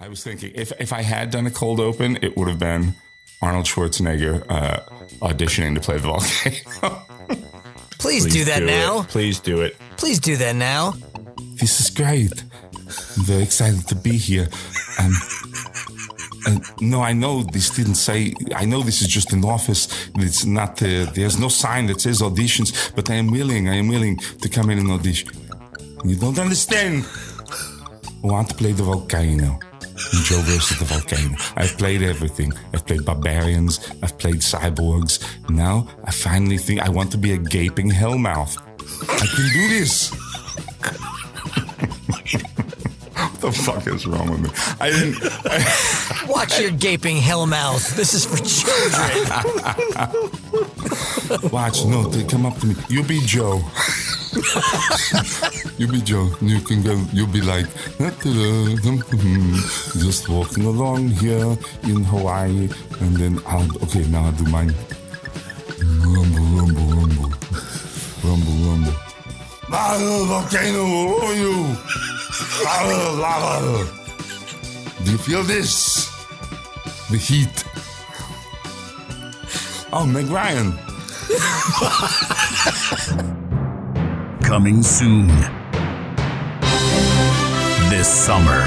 I was thinking if if I had done a cold open, it would have been Arnold Schwarzenegger uh, auditioning to play the volcano. Please, do that it. now. Please do it. Please do that now. this is great. I'm very excited to be here. Um, uh, no, I know this didn't say. I know this is just an office. It's not. Uh, there's no sign that says auditions. But I am willing. I am willing to come in and audition. You don't understand. I want to play the volcano. Joe versus the volcano. I've played everything. I've played barbarians. I've played cyborgs. Now I finally think I want to be a gaping hellmouth. I can do this. what the fuck is wrong with me? I didn't. I, Watch your gaping hellmouth. This is for children. watch. No, they come up to me. You be Joe. you be Joe. You can go. You'll be like just walking along here in Hawaii, and then I'll. Okay, now I'll do mine. Rumble, rumble, rumble, rumble, rumble. Lava volcano you. Lava, lava. Do you feel this? The heat. Oh, Meg Ryan. Coming soon. This summer.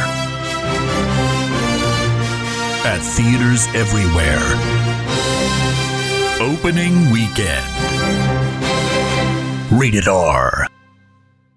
At theaters everywhere. Opening weekend. Rated R.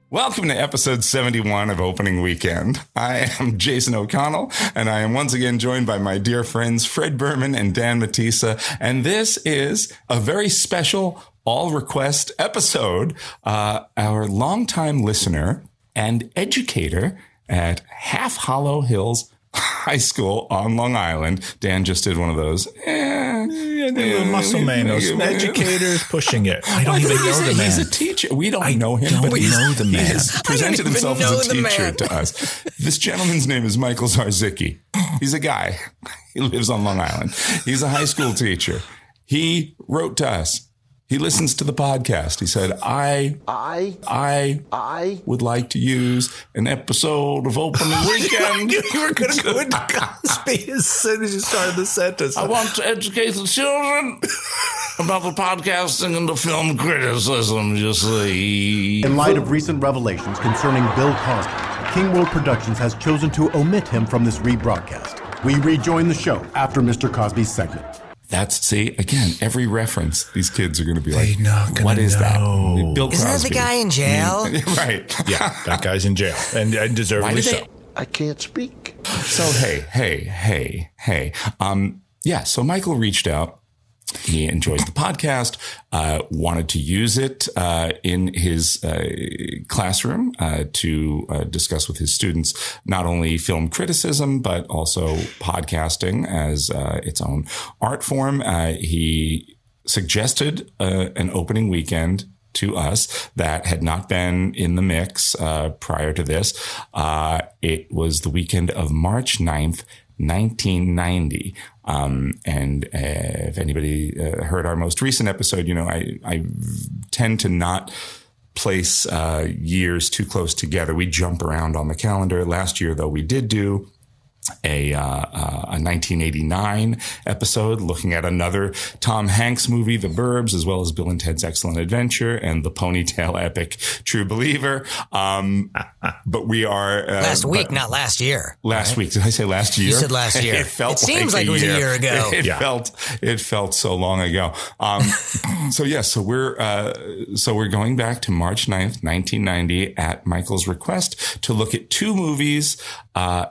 Welcome to episode 71 of Opening Weekend. I am Jason O'Connell, and I am once again joined by my dear friends Fred Berman and Dan Matissa. And this is a very special all request episode. Uh, our longtime listener and educator at Half Hollow Hills High School on Long Island. Dan just did one of those. Eh, Yeah, they were muscle man, those educators pushing it. I don't even know he's, the a, man. he's a teacher. We don't know him, don't but he's, know the he man. has presented himself as a teacher to us. This gentleman's name is Michael Zarzicki. He's a guy. He lives on Long Island. He's a high school teacher. He wrote to us. He listens to the podcast. He said, I, I, I, I, would like to use an episode of Opening Weekend. you were going to go into Cosby as soon as you started the sentence. I want to educate the children about the podcasting and the film criticism, you see. In light of recent revelations concerning Bill Cosby, King World Productions has chosen to omit him from this rebroadcast. We rejoin the show after Mr. Cosby's segment. That's see again. Every reference, these kids are going to be like, not "What is know. that?" Bill Isn't that the guy in jail? right? yeah, that guy's in jail, and, and deservedly so. they? I can't speak. So hey, hey, hey, hey. Um, yeah. So Michael reached out. He enjoys the podcast. Uh, wanted to use it uh, in his uh, classroom uh, to uh, discuss with his students not only film criticism but also podcasting as uh, its own art form. Uh, he suggested an opening weekend to us that had not been in the mix uh, prior to this. Uh, it was the weekend of March 9th, 1990. Um, and uh, if anybody uh, heard our most recent episode, you know, I, I tend to not place uh, years too close together. We jump around on the calendar. Last year, though, we did do a, uh, uh, a 1989 episode looking at another Tom Hanks movie, The Burbs, as well as Bill and Ted's Excellent Adventure and the ponytail epic True Believer. Um, but we are uh, Last week, not last year. Last week, did I say last year? You said last year. It felt It seems like it was a year ago. It Yeah. felt it felt so long ago. Um, so yes, so we're uh, so we're going back to March 9th, 1990 at Michael's request to look at two movies, uh,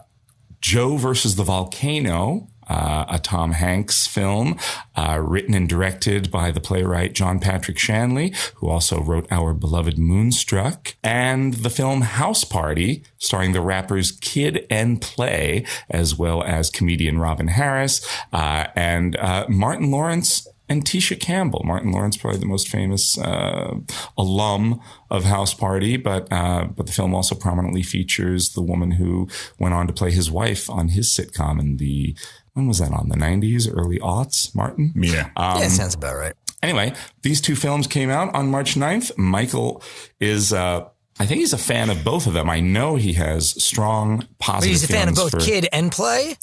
Joe versus the Volcano. Uh, a Tom Hanks film, uh, written and directed by the playwright John Patrick Shanley, who also wrote our beloved Moonstruck, and the film House Party, starring the rappers Kid and Play, as well as comedian Robin Harris, uh, and uh, Martin Lawrence and Tisha Campbell. Martin Lawrence, probably the most famous uh, alum of House Party, but uh, but the film also prominently features the woman who went on to play his wife on his sitcom in the when was that on the nineties, early aughts? Martin, Yeah. yeah, sounds about right. Anyway, these two films came out on March 9th. Michael is uh, I think he's a fan of both of them. I know he has strong But positive. he's a fan of both for- kid and play.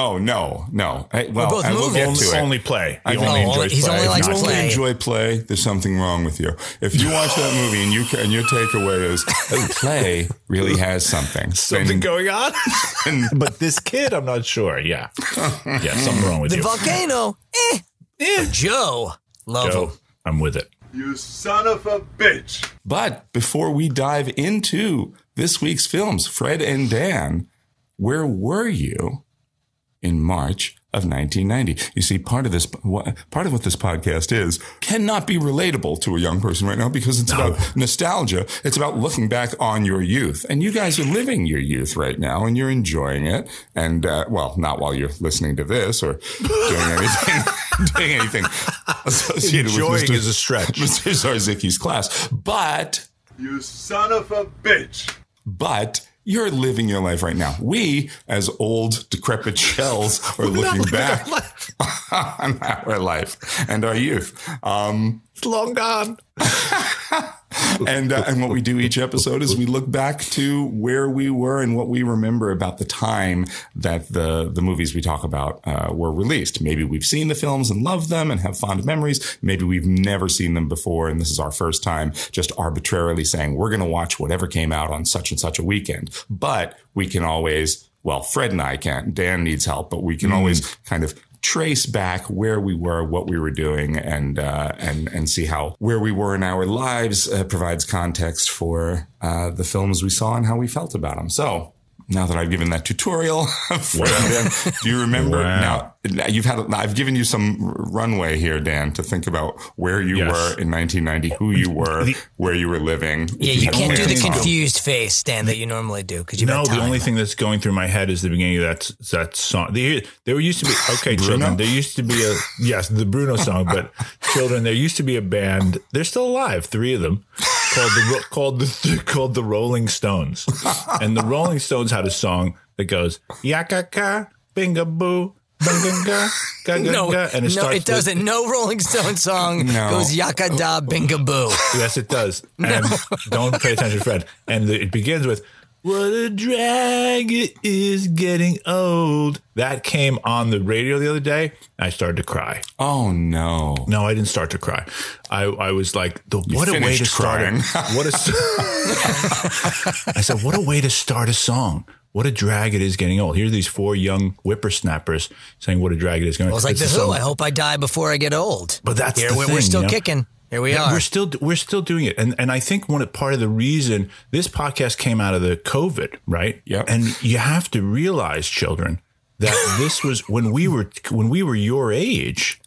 Oh no, no. I, well, both I will get movies. to it. Only play. I He think- only enjoys he's play. only If likes you play. only enjoy play, there's something wrong with you. If you watch that movie and you ca- and your takeaway is oh, play really has something, something then- going on. but this kid, I'm not sure. Yeah, yeah, something wrong with The you. The volcano. Eh. But Joe. Love Joe, him. I'm with it. You son of a bitch. But before we dive into this week's films, Fred and Dan, where were you in March of 1990? You see, part of this, what- part of what this podcast is, cannot be relatable to a young person right now because it's about nostalgia. It's about looking back on your youth, and you guys are living your youth right now, and you're enjoying it. And uh, well, not while you're listening to this or doing anything, doing anything associated Enjoying with Mr. is a stretch. Mr. Zarzicki's class, but You son of a bitch. but you're living your life right now. We, as old, decrepit shells, are looking back on our life and our youth. Um, It's long gone. and uh, and what we do each episode is we look back to where we were and what we remember about the time that the the movies we talk about uh, were released. Maybe we've seen the films and loved them and have fond memories. Maybe we've never seen them before and this is our first time just arbitrarily saying we're going to watch whatever came out on such and such a weekend. But we can always well, Fred and I can't. Dan needs help, but we can always kind of trace back where we were, what we were doing, and uh, and and see how where we were in our lives uh, provides context for uh, the films we saw and how we felt about them. So. Now that I've given that tutorial, Fred, Dan, do you remember? Wow. Now you've had. I've given you some runway here, Dan, to think about where you Yes. were in 1990, who you were, where you were living. Yeah, If you can't do the parents. confused face, Stan, that you normally do because you No, the time. only thing that's going through my head is the beginning of that that song. There, there used to be okay, children. There used to be a yes, the Bruno song, but children. There used to be a band. They're still alive. Three of them called the called the called the Rolling Stones, and the Rolling Stones had a song that goes yakaka binga boo. Bunga, ga, ga, ga, No, ga, and it no, starts it doesn't. No Rolling Stone song No. goes yaka da binga boo. Yes, it does. And don't pay attention, Fred. And the, it begins with, What a drag it is getting old. That came on the radio the other day. I started to cry. Oh no! No, I didn't start to cry. I, I was like, the, what a way finished to start a, what a, I said, what a way to start a song. What a drag it is getting old. Here are these four young whippersnappers saying, what a drag it is getting I was like the Who. I hope I die before I get old. But that's Here the we're, thing, we're still you know? kicking. Here we are. We're still we're still doing it, and and I think one part of the reason this podcast came out of the COVID, right? Yep. And you have to realize, children, that this was when we were when we were your age.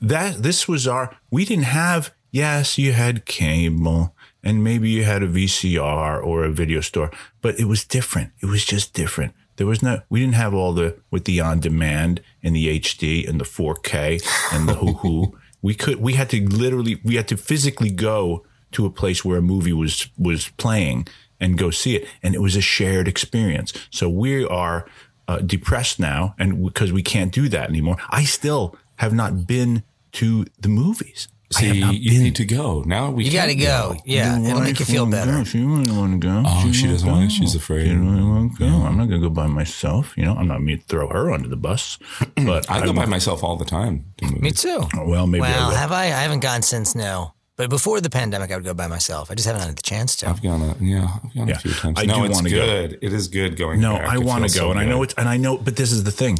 That this was our. We didn't have. Yes, you had cable, and maybe you had a VCR or a video store, but it was different. It was just different. There was no. We didn't have all the with the on demand and the HD and the 4K and the hoo hoo. We could. We had to literally. We had to physically go to a place where a movie was was playing and go see it, and it was a shared experience. So we are uh, depressed now, and because we can't do that anymore. I still have not been to the movies. I See, not you need to go now. We you got to can go. Yeah, it'll make you feel better. She really want to go. Oh, she doesn't wanna go. She's afraid. She really want to go. I'm not going to go by myself. You know, I'm not me to throw her under the bus. But I go by myself all the time. to Me too. Well, maybe I Well, will. have I? I haven't gone since now. But before the pandemic, I would go by myself. I just haven't had the chance to. I've gone a yeah, I've gone Yeah. a few times. I no, do it's wanna go. good. It is good going. No, back. I want to go, so and I know it's, and I know, but this is the thing.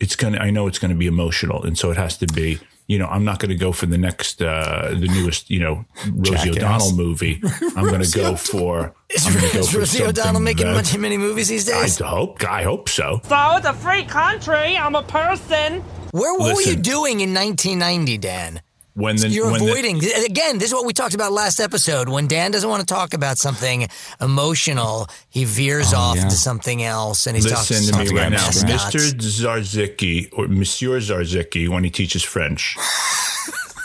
It's gonna. I know it's going to be emotional, and so it has to be. You know, I'm not going to go for the next, uh the newest, you know, Rosie Jackass. O'Donnell movie. I'm going to go for. Is, I'm go is for Rosie O'Donnell making that- much, many movies these days? I days? hope. I hope so. So it's a free country. I'm a person. Where what were you doing in 1990, Dan? When the You're when the- avoiding again. This is what we talked about last episode. When Dan doesn't want to talk about something emotional, he veers oh, off yeah. to something else, and he's Listen talking to me right about now. Mr. Zarzicki or Monsieur Zarzicki, when he teaches French,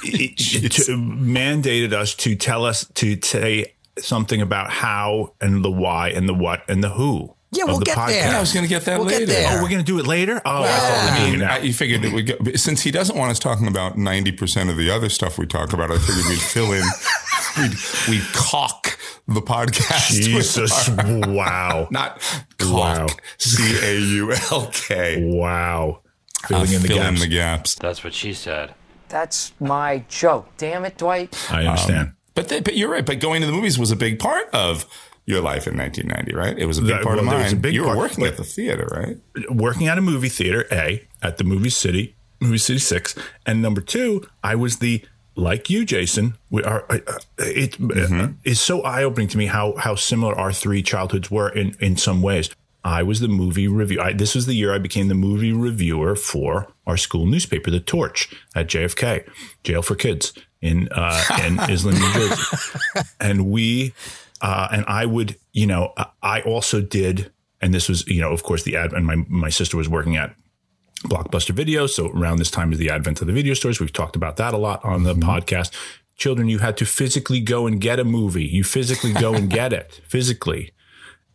it- to- mandated us to tell us to say something about how and the why and the what and the who. Yeah, we'll the get podcast. there. Yeah, I was going to get that We'll get later. there. Oh, we're going to do it later. Oh, I thought I mean. I, you figured it would go, since he doesn't want us talking about ninety percent of the other stuff we talk about. I figured we'd fill in, we'd we caulk the podcast. Jesus. our- wow. not Wow. caulk. C A U L K. Wow. Filling in the Fill gaps. in the gaps. That's what she said. That's my joke. Damn it, Dwight. I understand. Um, but they, but you're right. But going to the movies was a big part of your life in 1990, right? It was a big That- part of well, there mine. was a big you were part, working at the theater, right? working at a movie theater, A, at the Movie City, Movie City 6. And number two, I was the, like you, Jason, we are, uh, it uh, is so eye opening to me how, how similar our three childhoods were in, in some ways. I was the movie review. I, this was the year I became the movie reviewer for our school newspaper, The Torch, at JFK, Jail for Kids in uh, in Island, New Jersey. And we, uh, and I would, you know, I- also did, and this was, you know, of course, the ad, and my my sister was working at Blockbuster Video. So around this time is the advent of the video stores. We've talked about that a lot on the podcast. Children, you had to physically go and get a movie. You physically go and get it physically,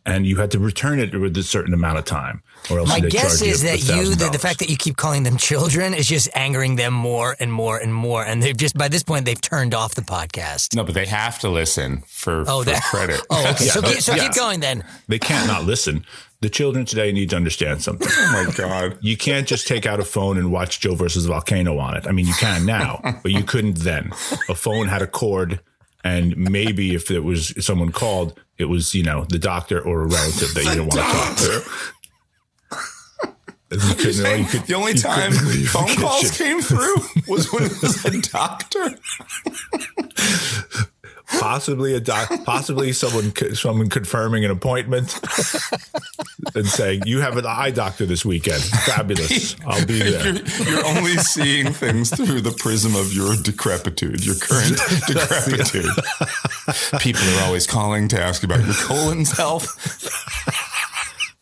and you had to return it with a certain amount of time, or else My they guess charge you. My guess is that you, the, the fact that you keep calling them children is just angering them more and more and more. And they've just, by this point, they've turned off the podcast. No, but they have to listen for, Oh, for that- credit. Oh, okay. so keep, so yeah. keep going then. they can't not listen. The children today need to understand something. oh my God. You can't just take out a phone and watch Joe versus volcano on it. I mean, you can now, but you couldn't then. A phone had a cord, and maybe if it was someone called, it was you know the doctor or a relative that you didn't want to talk to. You couldn't, or you could- the only time couldn't leave the phone calls kitchen. came through was when it was a doctor. possibly a doc, possibly someone someone confirming an appointment and saying you have an eye doctor this weekend. Fabulous, I'll be there. You're, you're only seeing things through the prism of your decrepitude, your current decrepitude. People are always calling to ask about your colon's health.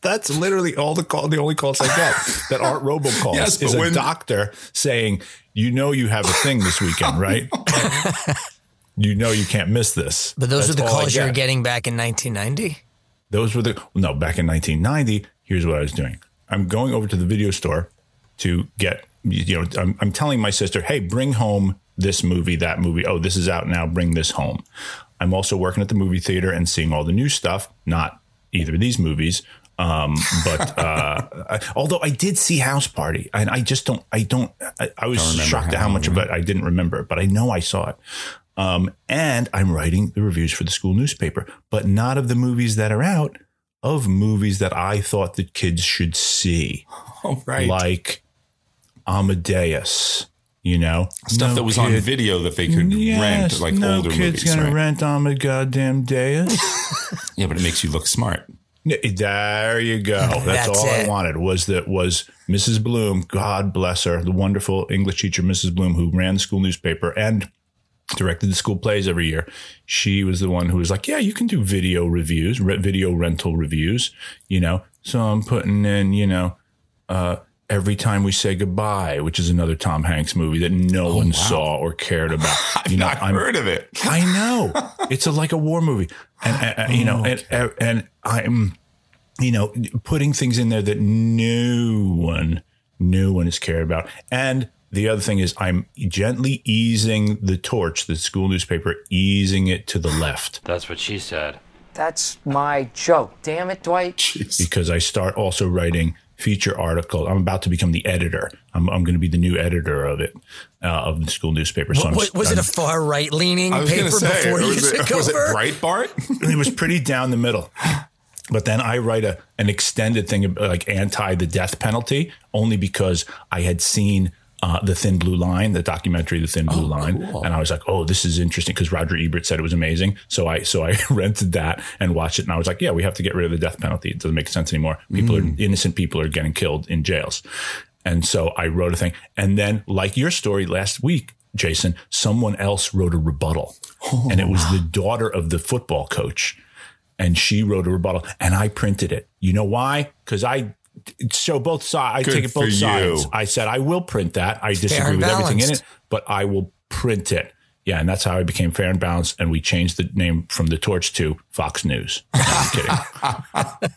That's literally all the call. The only calls I get that aren't robocalls Yes, is but a doctor saying, "You know, you have a thing this weekend, right? you know, you can't miss this." But those That's are the calls you were getting back in 1990. Those were the no. Back in 1990, here's what I was doing. I'm going over to the video store to get. You know, I'm, I'm telling my sister, "Hey, bring home this movie, that movie. Oh, this is out now. Bring this home." I'm also working at the movie theater and seeing all the new stuff. Not either of these movies. Um, but uh, I, although I did see House Party, and I just don't, I don't, I, I was remember shocked at how much of it I didn't remember, but I know I saw it. Um, and I'm writing the reviews for the school newspaper, but not of the movies that are out, of movies that I thought the kids should see, Oh, right. like Amadeus. You know, Stuff No that was on video that they could Yes, rent, like no older kid's movies. gonna right? rent Amadeus goddamn Deus. Yeah, but it makes you look smart. There you go. That's, That's all it. I wanted was that was Mrs. Bloom, God bless her, the wonderful English teacher, Mrs. Bloom, who ran the school newspaper and directed the school plays every year. She was the one who was like, yeah, you can do video reviews, re- video rental reviews, you know? So I'm putting in, you know, uh, Every Time We Say Goodbye, which is another Tom Hanks movie that no one saw or cared about. I've you know, not I'm- heard of it. I know it's a, like a war movie, and, and- and, you know, and, and and I'm, you know, putting things in there that no one, no one is cared about. And the other thing is, I'm gently easing the torch, the school newspaper, easing it to the left That's what she said. That's my joke. Damn it, Dwight. because I start also writing feature articles. I'm about to become the editor. I'm, I'm going to be the new editor of it, uh, of the school newspaper. So I'm, Was, was it I'm- a far right leaning I was going paper to say, before you was it, took was it? Breitbart? it was pretty down the middle. But then I write a an extended thing about, like anti the death penalty only because I had seen uh, the Thin Blue Line, the documentary, the Thin Blue Line, and I was like, oh, this is interesting because Roger Ebert said it was amazing. So I so I rented that and watched it, and I was like, yeah, we have to get rid of the death penalty. It doesn't make sense anymore. People are innocent people are getting killed in jails, and so I wrote a thing, and then like your story last week. Jason, someone else wrote a rebuttal, and it was the daughter of the football coach and she wrote a rebuttal and I printed it. You know why? Because I show both sides. I take it both sides. you. I said I will print that. I disagree and with everything in it, but I will print it. Yeah, and that's how I became fair and balanced. And we changed the name from the Torch to Fox News. No, I'm kidding.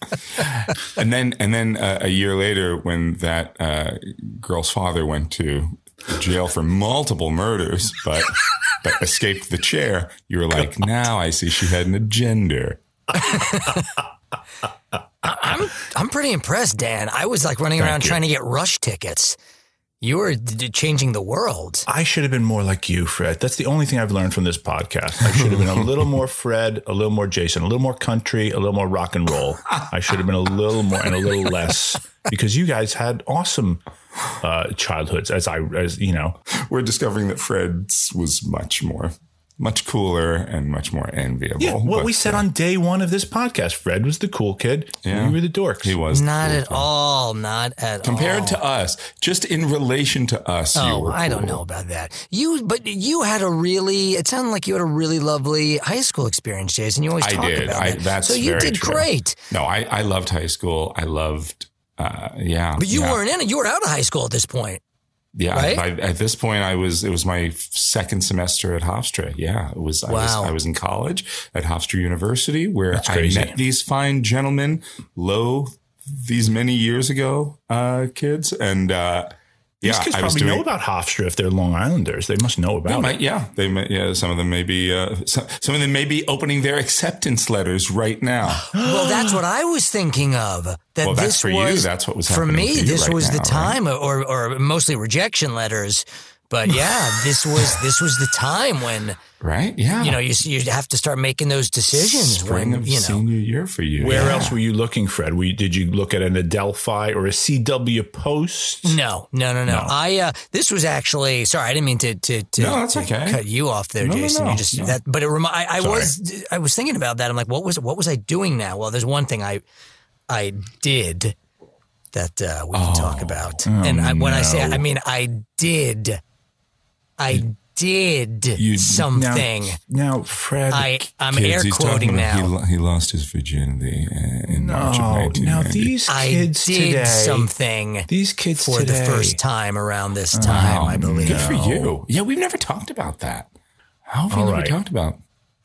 and then, and then uh, a year later, when that uh, girl's father went to jail for multiple murders, but but escaped the chair, you were like, now I see she had an agenda. I'm I'm pretty impressed, Dan. I was like running around you. trying to get rush tickets. You were d- d- changing the world. I should have been more like you, Fred. That's the only thing I've learned from this podcast. I should have been a little more Fred, a little more Jason, a little more country, a little more rock and roll. I should have been a little more and a little less because you guys had awesome uh, childhoods. As I, as you know, We're discovering that Fred's was much more, much cooler and much more enviable. yeah. What But, we said uh, on day one of this podcast, Fred was the cool kid. Yeah. We were the dorks. he was Not cool at kid. all. Not at all. Compared all. to us, just in relation to us, you Oh, were I don't know about that. You, but you had a really. It sounded like you had a really lovely high school experience, Jason. You always I talk did. about I, it. that's so you very did true. great. No, I, I loved high school. I loved, uh, yeah. But you yeah. weren't in it. You were out of high school at this point. Yeah, right? I, at this point, I was. It was my second semester at Hofstra. Yeah, it was. I was, Wow. I was in college at Hofstra University, where I met these fine gentlemen, low these many years ago, uh, kids, and uh, These yeah, kids I probably doing. know about Hofstra if they're Long Islanders. They must know They about might, it. yeah, they may, yeah. Some of them may be. Uh, some, some of them may be opening their acceptance letters right now. Well, that's what I was thinking of. That Well, that's this for you. was That's what was for me. for you this right was the now, right? time, or or mostly rejection letters. But yeah, this was this was the time when Right? Yeah. you know you you have to start making those decisions. spring when, of you know, senior year for you. Where Yeah. else were you looking, Fred? We, did you look at an Adelphi or a CW Post? No, no, no, no. I uh, this was actually sorry. I didn't mean to to, to, No, that's to okay. cut you off there, No, no, Jason. no, you just no. that, but it remi- I, I was I was thinking about that. I'm like, what was what was I doing now? Well, there's one thing I I did that uh, we can talk about, and I, when I say I mean I did, I did You- something. Now, now Fred. I I'm Kids, air quoting now. He, he lost his virginity uh, in March of no, 1990. now these I kids did today. something These kids for today. the first time around this time. I believe. Good for you. Yeah, we've never talked about that. How have we never right. talked about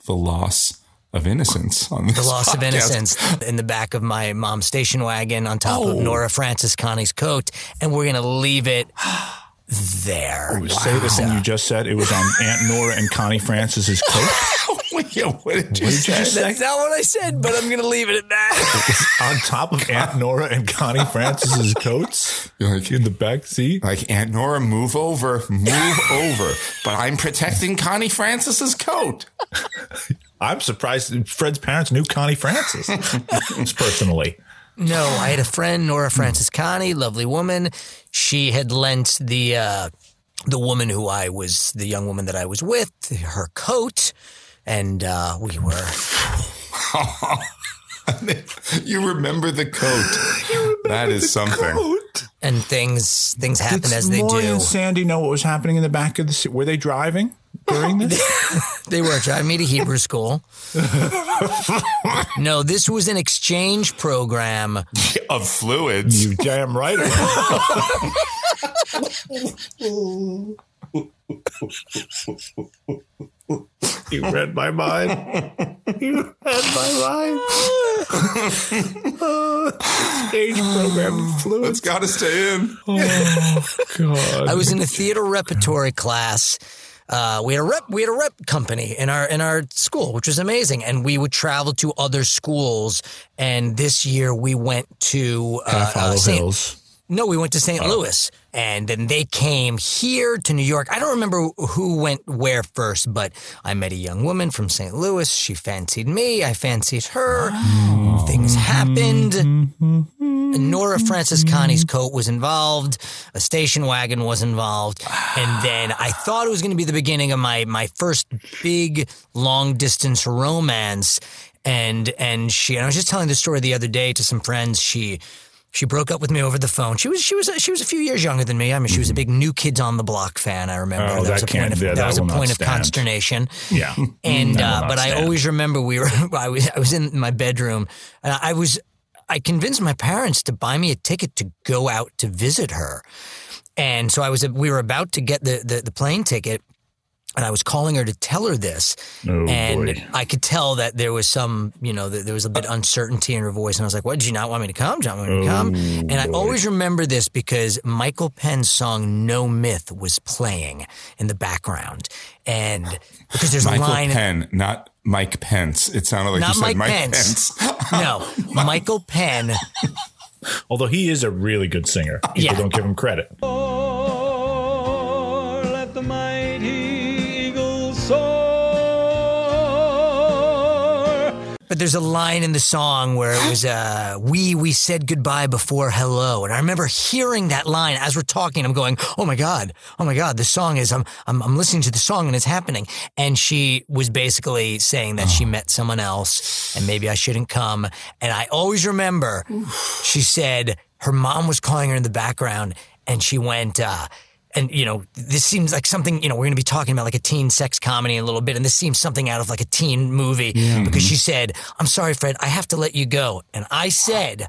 the loss of innocence on this The loss of innocence in the back of my mom's station wagon on top Oh. of Nora Francis Connie's coat, and we're gonna leave it there. Oh, say the thing you just said. It was on Aunt Nora and Connie Francis's coat yeah, what did you What did you say? just say? That's not what I said, but I'm gonna leave it at that. on top of Aunt Nora and Connie Francis's coats You're like, in the back seat. like Aunt Nora, move over, move over. But I'm protecting Connie Francis's coat. I'm surprised Fred's parents knew Connie Francis personally. No, I had a friend, Nora Francis Connie, lovely woman. She had lent the uh, the woman who I was, the young woman that I was with, her coat, and uh, we were. you remember the coat. that is something. And things things happen Did as they Maury do. and Sandy know what was happening in the back of the seat? Were they driving during this? They were driving me to Hebrew school. no, this was an exchange program. Of fluids. you damn right. you read my mind. You read my mind. Stage program It's fluids. got to stay in. Oh, God. I was in a theater repertory class. Uh, we had a rep, we had a rep company in our in our school, which was amazing, and we would travel to other schools. And this year we went to uh, Half Hollow uh, St. Hills. No, we went to St. Oh. Louis, and then they came here to New York. I don't remember who went where first, but I met a young woman from St. Louis. She fancied me. I fancied her. Oh. Things mm-hmm. happened. Mm-hmm. Nora mm-hmm. Francis Connie's coat was involved. A station wagon was involved, and then I thought it was going to be the beginning of my my first big long distance romance. And and she and I was just telling the story the other day to some friends. She she broke up with me over the phone. She was she was she was a few years younger than me. I mean, she was a big New Kids on the Block fan. I remember. Oh, that was a point of that, that was a point of consternation. Yeah. And uh, but I always remember we were I was I was in my bedroom and I was I convinced my parents to buy me a ticket to go out to visit her. And so I was we were about to get the the, the plane ticket and I was calling her to tell her this, Oh, and boy. I could tell that there was some, you know, that there was a bit uncertainty in her voice, and I was like, "What? Did you not want me to come? Do you not want me to oh, come?" Oh, and I always remember this because Michael Penn's song "No Myth" was playing in the background, and because there's Michael a line. Penn, not Mike Pence. It sounded like Not you said Mike Mike Pence. Pence. no, Michael Penn. Although he is a really good singer. People Yeah. don't give him credit. Let But there's a line in the song where it was, uh, we, we said goodbye before hello. And I remember hearing that line as we're talking. I'm going, oh my God, oh my God, this song is, I'm, I'm, I'm listening to the song and it's happening. And she was basically saying that she met someone else and maybe I shouldn't come. And I always remember she said her mom was calling her in the background and she went, uh, and you know this seems like something you know we're going to be talking about like a teen sex comedy in a little bit and this seems something out of like a teen movie because she said i'm sorry fred i have to let you go. And i said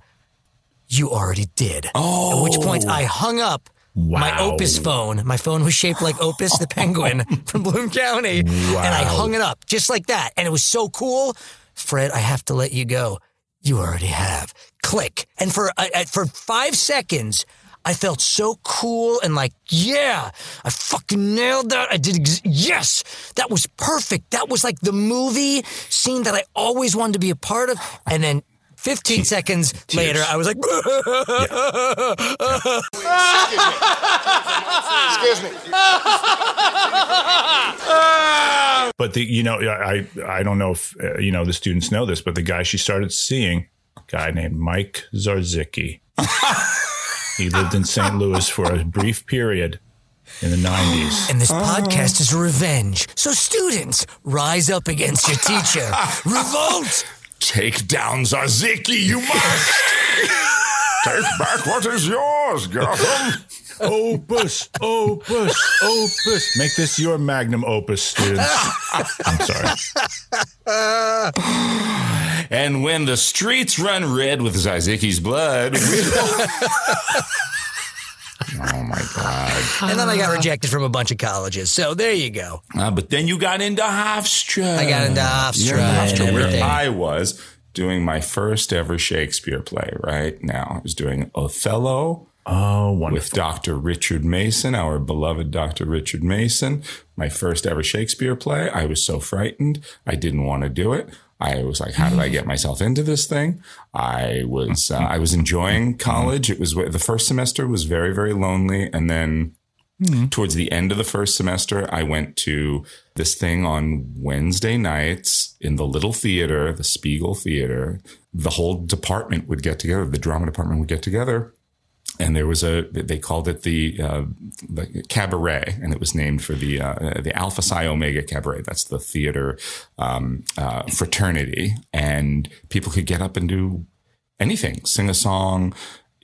you already did. Oh. at which point i hung up my opus phone. My phone was shaped like opus the penguin from bloom county and i hung it up just like that and it was so cool. Fred i have to let you go. You already have. Click. And for uh, uh, for five seconds I felt so cool and like, yeah, I fucking nailed that. I did, ex- yes, that was perfect. That was like the movie scene that I always wanted to be a part of. And then 15 seconds later, I was like, excuse me But the you know I I don't know if uh, you know the students know this, but the guy she started seeing, a guy named Mike Zarzicki. he lived in St. Louis for a brief period in the nineties. and this podcast is revenge. So students, rise up against your teacher. Revolt! Take down Zarzicki, you must. Take back what is yours, Gotham. Opus, opus, opus. Make this your magnum opus, students. I'm sorry. And when the streets run red with Zaziki's blood, oh my god! And then I got rejected from a bunch of colleges. So there you go. Uh, but then you got into Hofstra. I got into Hofstra You're Hofstra, and where. I was doing my first ever Shakespeare play. Right now, I was doing Othello. Oh, wonderful. with Dr. Richard Mason, our beloved Dr. Richard Mason, my first ever Shakespeare play. I was so frightened. I didn't want to do it. I was like, how did I get myself into this thing? I was, uh, I was enjoying college. It was the first semester was very, very lonely. And then towards the end of the first semester, I went to this thing on Wednesday nights in the little theater, the Spiegel Theater. The whole department would get together. The drama department would get together and there was a they called it the, uh, the cabaret, and it was named for the uh, the Alpha Psi Omega Cabaret. That's the theater um, uh, fraternity, and people could get up and do anything, sing a song.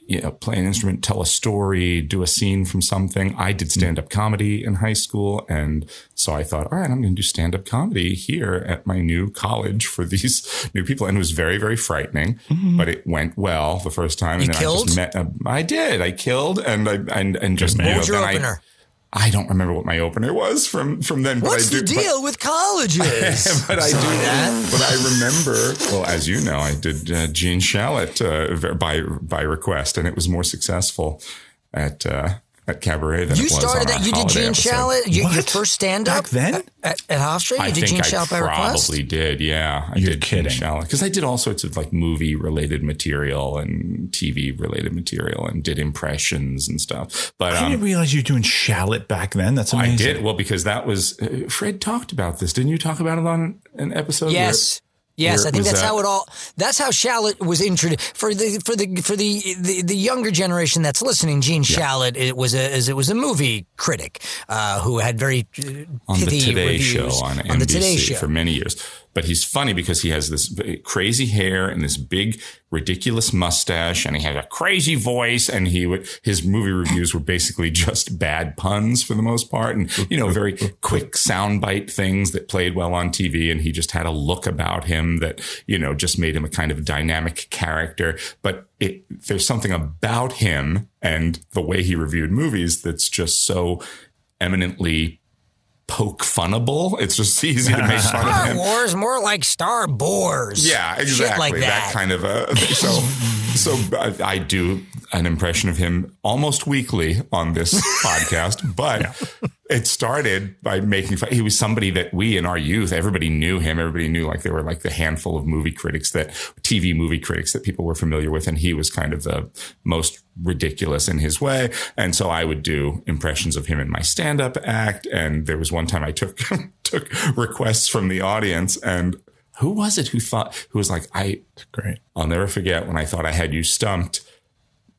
You know, play an instrument, tell a story, do a scene from something. I did stand up comedy in high school. And so I thought, all right, I'm going to do stand up comedy here at my new college for these new people. And it was very, very frightening, but it went well the first time. You and then I just met, uh, I did. I killed and I, and, and just, you know, then opener? I, don't remember what my opener was from, from then, What's but I the do, but- deal with colleges? but I do. that. But I remember. Well, as you know, I did uh, Gene Shalit uh, by by request, and it was more successful at uh, at Cabaret than you it was started on that. You did holiday Gene. Shalit. You, your first stand up Back then? at, at Hofstra. You I did think Gene I Shalit by request. I probably did. Yeah, I You're did kidding. Gene Shalit because I did all sorts of like movie related material and TV related material and did impressions and stuff. But I um, didn't realize you were doing Shalit back then. That's amazing. I did well because that was uh, Fred talked about this. Didn't you talk about it on an episode? where- Yes. I think that's that? how it all. That's how Shalit was introduced for the for the for the the, the younger generation that's listening. Gene Shalit it was a it was a movie critic uh, who had very uh, on the Today reviews Show on, on the Today NBC Show. for many years. But he's funny because he has this crazy hair and this big, ridiculous mustache, and he had a crazy voice. And he would his movie reviews were basically just bad puns for the most part, and you know, very quick soundbite things that played well on TV. And he just had a look about him that you know just made him a kind of dynamic character. But it, there's something about him and the way he reviewed movies that's just so eminently poke funnable. It's just easy to make fun of him. Star. Wars, more like Star Boars. Yeah, exactly. like that. kind of a so so I, I do an impression of him almost weekly on this podcast, but it started by making fun. He was somebody that we in our youth, everybody knew him. Everybody knew like there were like the handful of movie critics that TV movie critics that people were familiar with, and he was kind of the most ridiculous in his way. And so I would do impressions of him in my stand up act. And there was one time I took took requests from the audience and who was it who thought who was like I Great. I'll never forget when I thought I had you stumped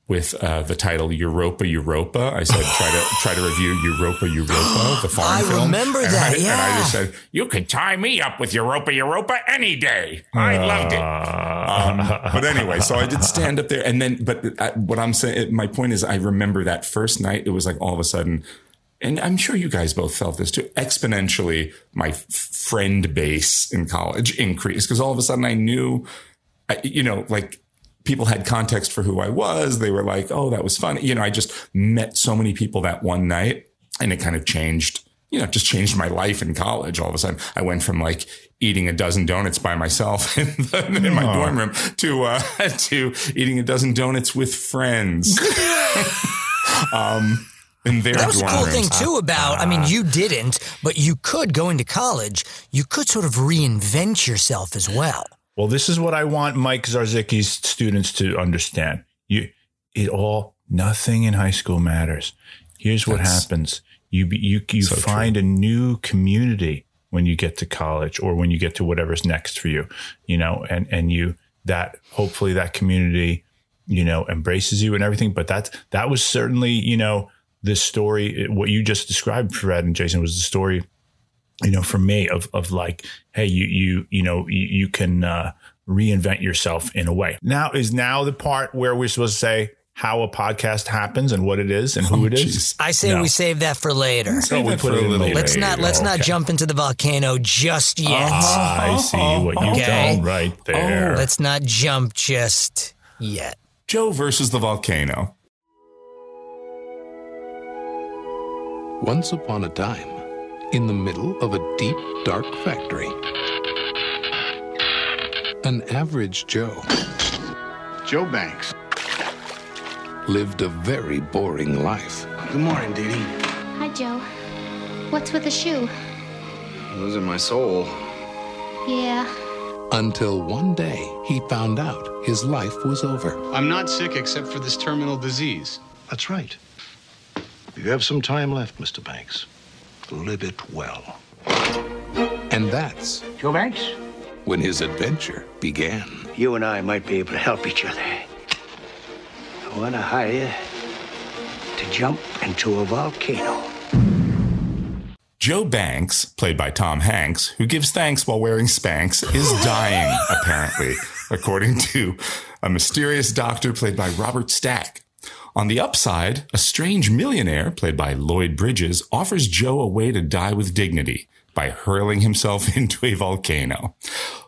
with uh, the title Europa Europa. I said try to try to review Europa Europa, the foreign I film. remember and that, I, And I just said you could tie me up with Europa Europa any day. I loved it. Um, but anyway, so I did stand up there, and then but I, what I'm saying, my point is, I remember that first night. It was like all of a sudden. And I'm sure you guys both felt this too. Exponentially, my f- friend base in college increased because all of a sudden I knew I- you know, like people had context for who I was. They were like, oh, that was fun. You know, I just met so many people that one night and it kind of changed, you know, just changed my life in college. All of a sudden, I went from like eating a dozen donuts by myself in, the, in my dorm room to, uh, to eating a dozen donuts with friends. um, in their That was dorm cool thing too about. I mean, you didn't, but you could go into college. You could sort of reinvent yourself as well. Well, this is what I want Mike Zarzicki's students to understand. You, it all, nothing in high school matters. Here's what That's happens. You, you, you so find a new community when you get to college or when you get to whatever's next for you, you know, and, and you, that hopefully that community, you know, embraces you and everything. But that's, that was certainly, you know, this story, what you just described, Fred and Jason was the story you know, for me of, of like, hey, you, you, you know, you, you can, uh, reinvent yourself in a way. Now is now the part where we're supposed to say how a podcast happens and what it is and who it is. jeez. I say No. we save that for later. So we put it a in little later. Let's not let's not Okay. jump into the volcano just yet. I see what you've Okay. done right there. Let's not jump just yet. Joe versus the volcano. Once upon a time, in the middle of a deep, dark factory, an average Joe Joe Banks. lived a very boring life. Good morning, Dee Dee. Hi, Joe. What's with the shoe? Losing my soul. Yeah. Until one day he found out his life was over. I'm not sick except for this terminal disease. That's right. You have some time left, Mr. Banks. Live it well. And that's Joe Banks? when his adventure began. You and I might be able to help each other. I want to hire you to jump into a volcano. Joe Banks, played by Tom Hanks, who gives thanks while wearing Spanx, is dying, apparently, according to a mysterious doctor played by Robert Stack. On the upside, a strange millionaire, played by Lloyd Bridges, offers Joe a way to die with dignity by hurling himself into a volcano.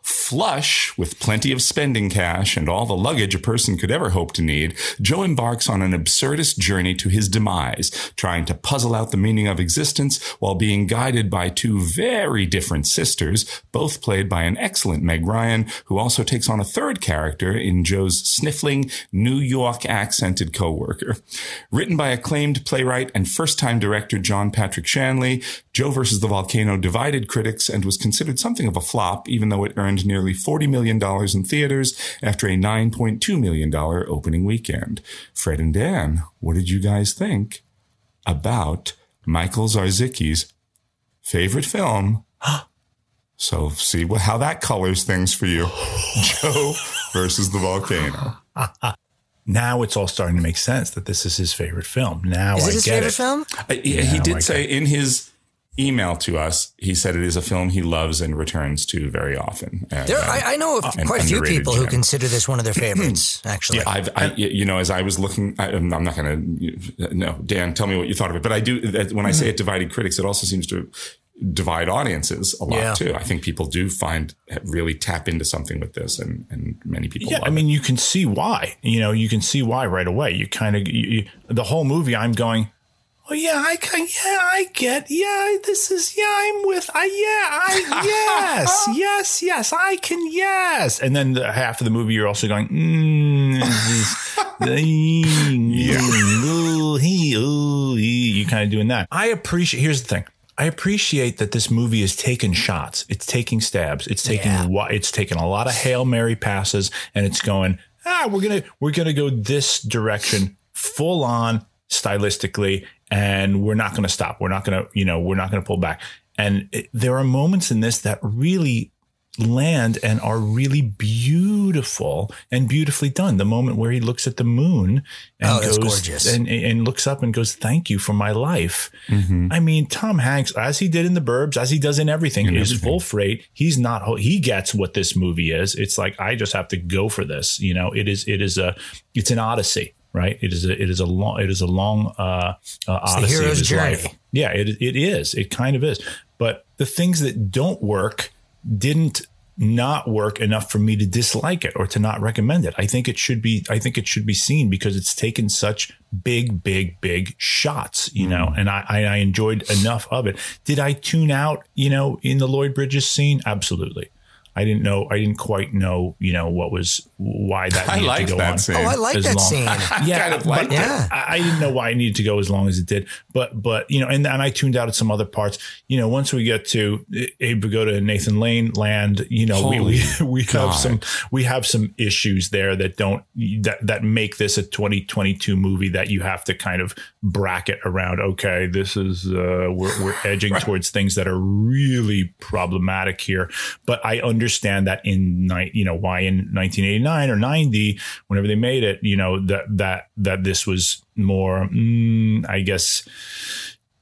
Flush with plenty of spending cash and all the luggage a person could ever hope to need, Joe embarks on an absurdist journey to his demise, trying to puzzle out the meaning of existence while being guided by two very different sisters, both played by an excellent Meg Ryan, who also takes on a third character in Joe's sniffling, New York accented coworker. Written by acclaimed playwright and first-time director John Patrick Shanley, Joe vs. the Volcano divided critics and was considered something of a flop, even though it earned nearly $40 million in theaters after a $9.2 million opening weekend. Fred and Dan, what did you guys think about Michael Zarzicki's favorite film? So see what, how that colors things for you. Joe versus the volcano. Now it's all starting to make sense that this is his favorite film. Now Is I it his get favorite it. film? He, Yeah, he did like say in his email to us, he said it is a film he loves and returns to very often. And, There, uh, I, I know of an quite a few underrated people who consider this one of their favorites. Actually, Yeah, I've, I, you know, as I was looking, I, I'm not going to, no, Dan, tell me what you thought of it. But I do, when I say it divided critics, it also seems to divide audiences a lot Yeah. too. I think people do find, really tap into something with this and, and many people Yeah, love I mean, you can see why. You know, you can see why right away. You kind of you, you, the whole movie. I'm going, Oh yeah, I can. Yeah, I get. Yeah, this is. Yeah, I'm with. I yeah, I yes, yes, yes. I can. Yes. And then the half of the movie, you're also going. Mm, yeah. Ooh, he, ooh, he. You kind of doing that. I appreciate. Here's the thing. I appreciate that this movie is taking shots. It's taking stabs. It's taking. Yeah. It's taking a lot of hail mary passes, and it's going. Ah, we're gonna we're gonna go this direction, full on stylistically, and we're not gonna stop. We're not gonna you know we're not gonna pull back. And it, there are moments in this that really land and are really beautiful and beautifully done. The moment where he looks at the moon and Oh, goes gorgeous. and and looks up and goes, "Thank you for my life." I mean, Tom Hanks, as he did in The Burbs, as he does in everything, is full freight. He's not. He gets what this movie is. It's like I just have to go for this. You know, it is. It is a. It's an odyssey, right? It is a. It is a long. It is a long uh, uh, odyssey of hero's his journey. life. Yeah, it it is. It kind of is. But the things that don't work didn't not work enough for me to dislike it or to not recommend it. I think it should be I think it should be seen because it's taken such big, big, big shots, you know, and I, I I enjoyed enough of it. Did I tune out, you know, in the Lloyd Bridges scene? Absolutely. I didn't know. I didn't quite know, you know, what was why that. I needed liked to go that on scene. Oh, I like as that long- scene. Yeah, kind of but. Yeah. I, I didn't know why it needed to go as long as it did, but but you know, and and I tuned out at some other parts. You know, once we get to Abe Vigoda and Nathan Lane land, you know, we Holy we, we God. have some we have some issues there that don't that that make this a 2022 movie that you have to kind of bracket around. Okay, this is uh, we're we're edging towards things that are really problematic here, but I understand that in night, you know, why in 1989 or 90, whenever they made it, you know, that that that this was more, mm, I guess,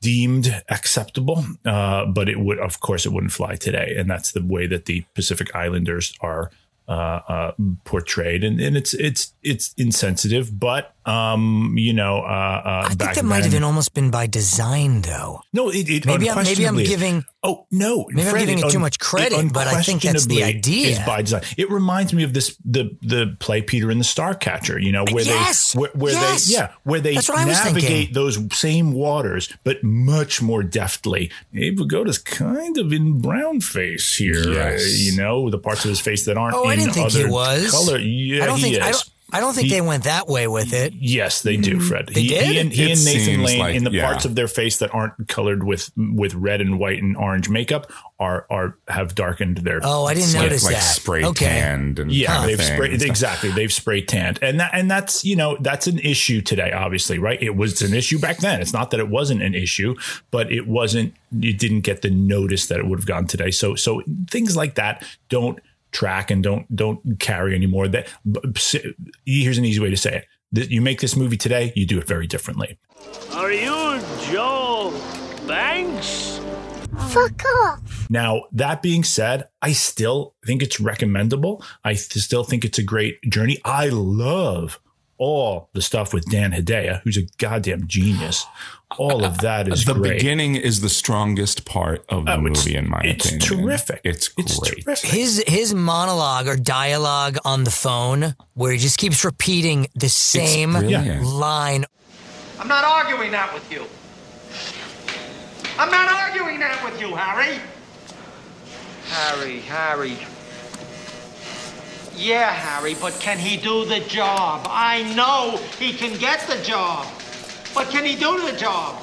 deemed acceptable. Uh, but it would, of course, it wouldn't fly today, and that's the way that the Pacific Islanders are uh, uh, portrayed, and, and it's it's it's insensitive, but um, you know, uh, uh, I think that might have been almost been by design, though. no, it, it Maybe I'm- maybe I'm giving- Oh no, maybe I'm giving it too much credit, but I think that's the idea. Is by design. It reminds me of this the the play Peter and the Starcatcher. You know where Yes! they where, where Yes! they yeah where they That's what I was navigate those same waters, but much more deftly. Abe Vigoda's kind of in brown face here. Yes. uh, you know the parts of his face that aren't. Oh, I in didn't think he was. color. Yeah, I don't he think I is. don't, I don't think He- they went that way with it. Yes, they do, mm-hmm. Fred. They he, did? he and, he and Nathan Lane like- in the yeah. parts of their face that aren't colored with with red and white and orange makeup are are have darkened their. Oh, I didn't skin. notice like that. spray Okay. tanned and Yeah, they've things sprayed exactly. They've spray tanned, and that and that's you know that's an issue today. Obviously, right? It was an issue back then. It's not that it wasn't an issue, but it wasn't. You didn't get the notice that it would have gone today. So so things like that don't track and don't don't carry anymore. That here's an easy way to say it. You make this movie today, you do it very differently. Are you Joe Banks? Fuck off. Now, that being said, I still think it's recommendable. I th- still think it's a great journey. I love all the stuff with Dan Hedaya, who's a goddamn genius. All of that is the great. beginning is the strongest part of the Oh, movie, in my it's opinion. It's terrific. It's It's great. terrific. His his monologue or dialogue on the phone, where he just keeps repeating the same line. I'm not arguing that with you. I'm not arguing that with you, Harry. Harry, Harry. Yeah, Harry, but can he do the job? I know he can get the job. But can he do to the job?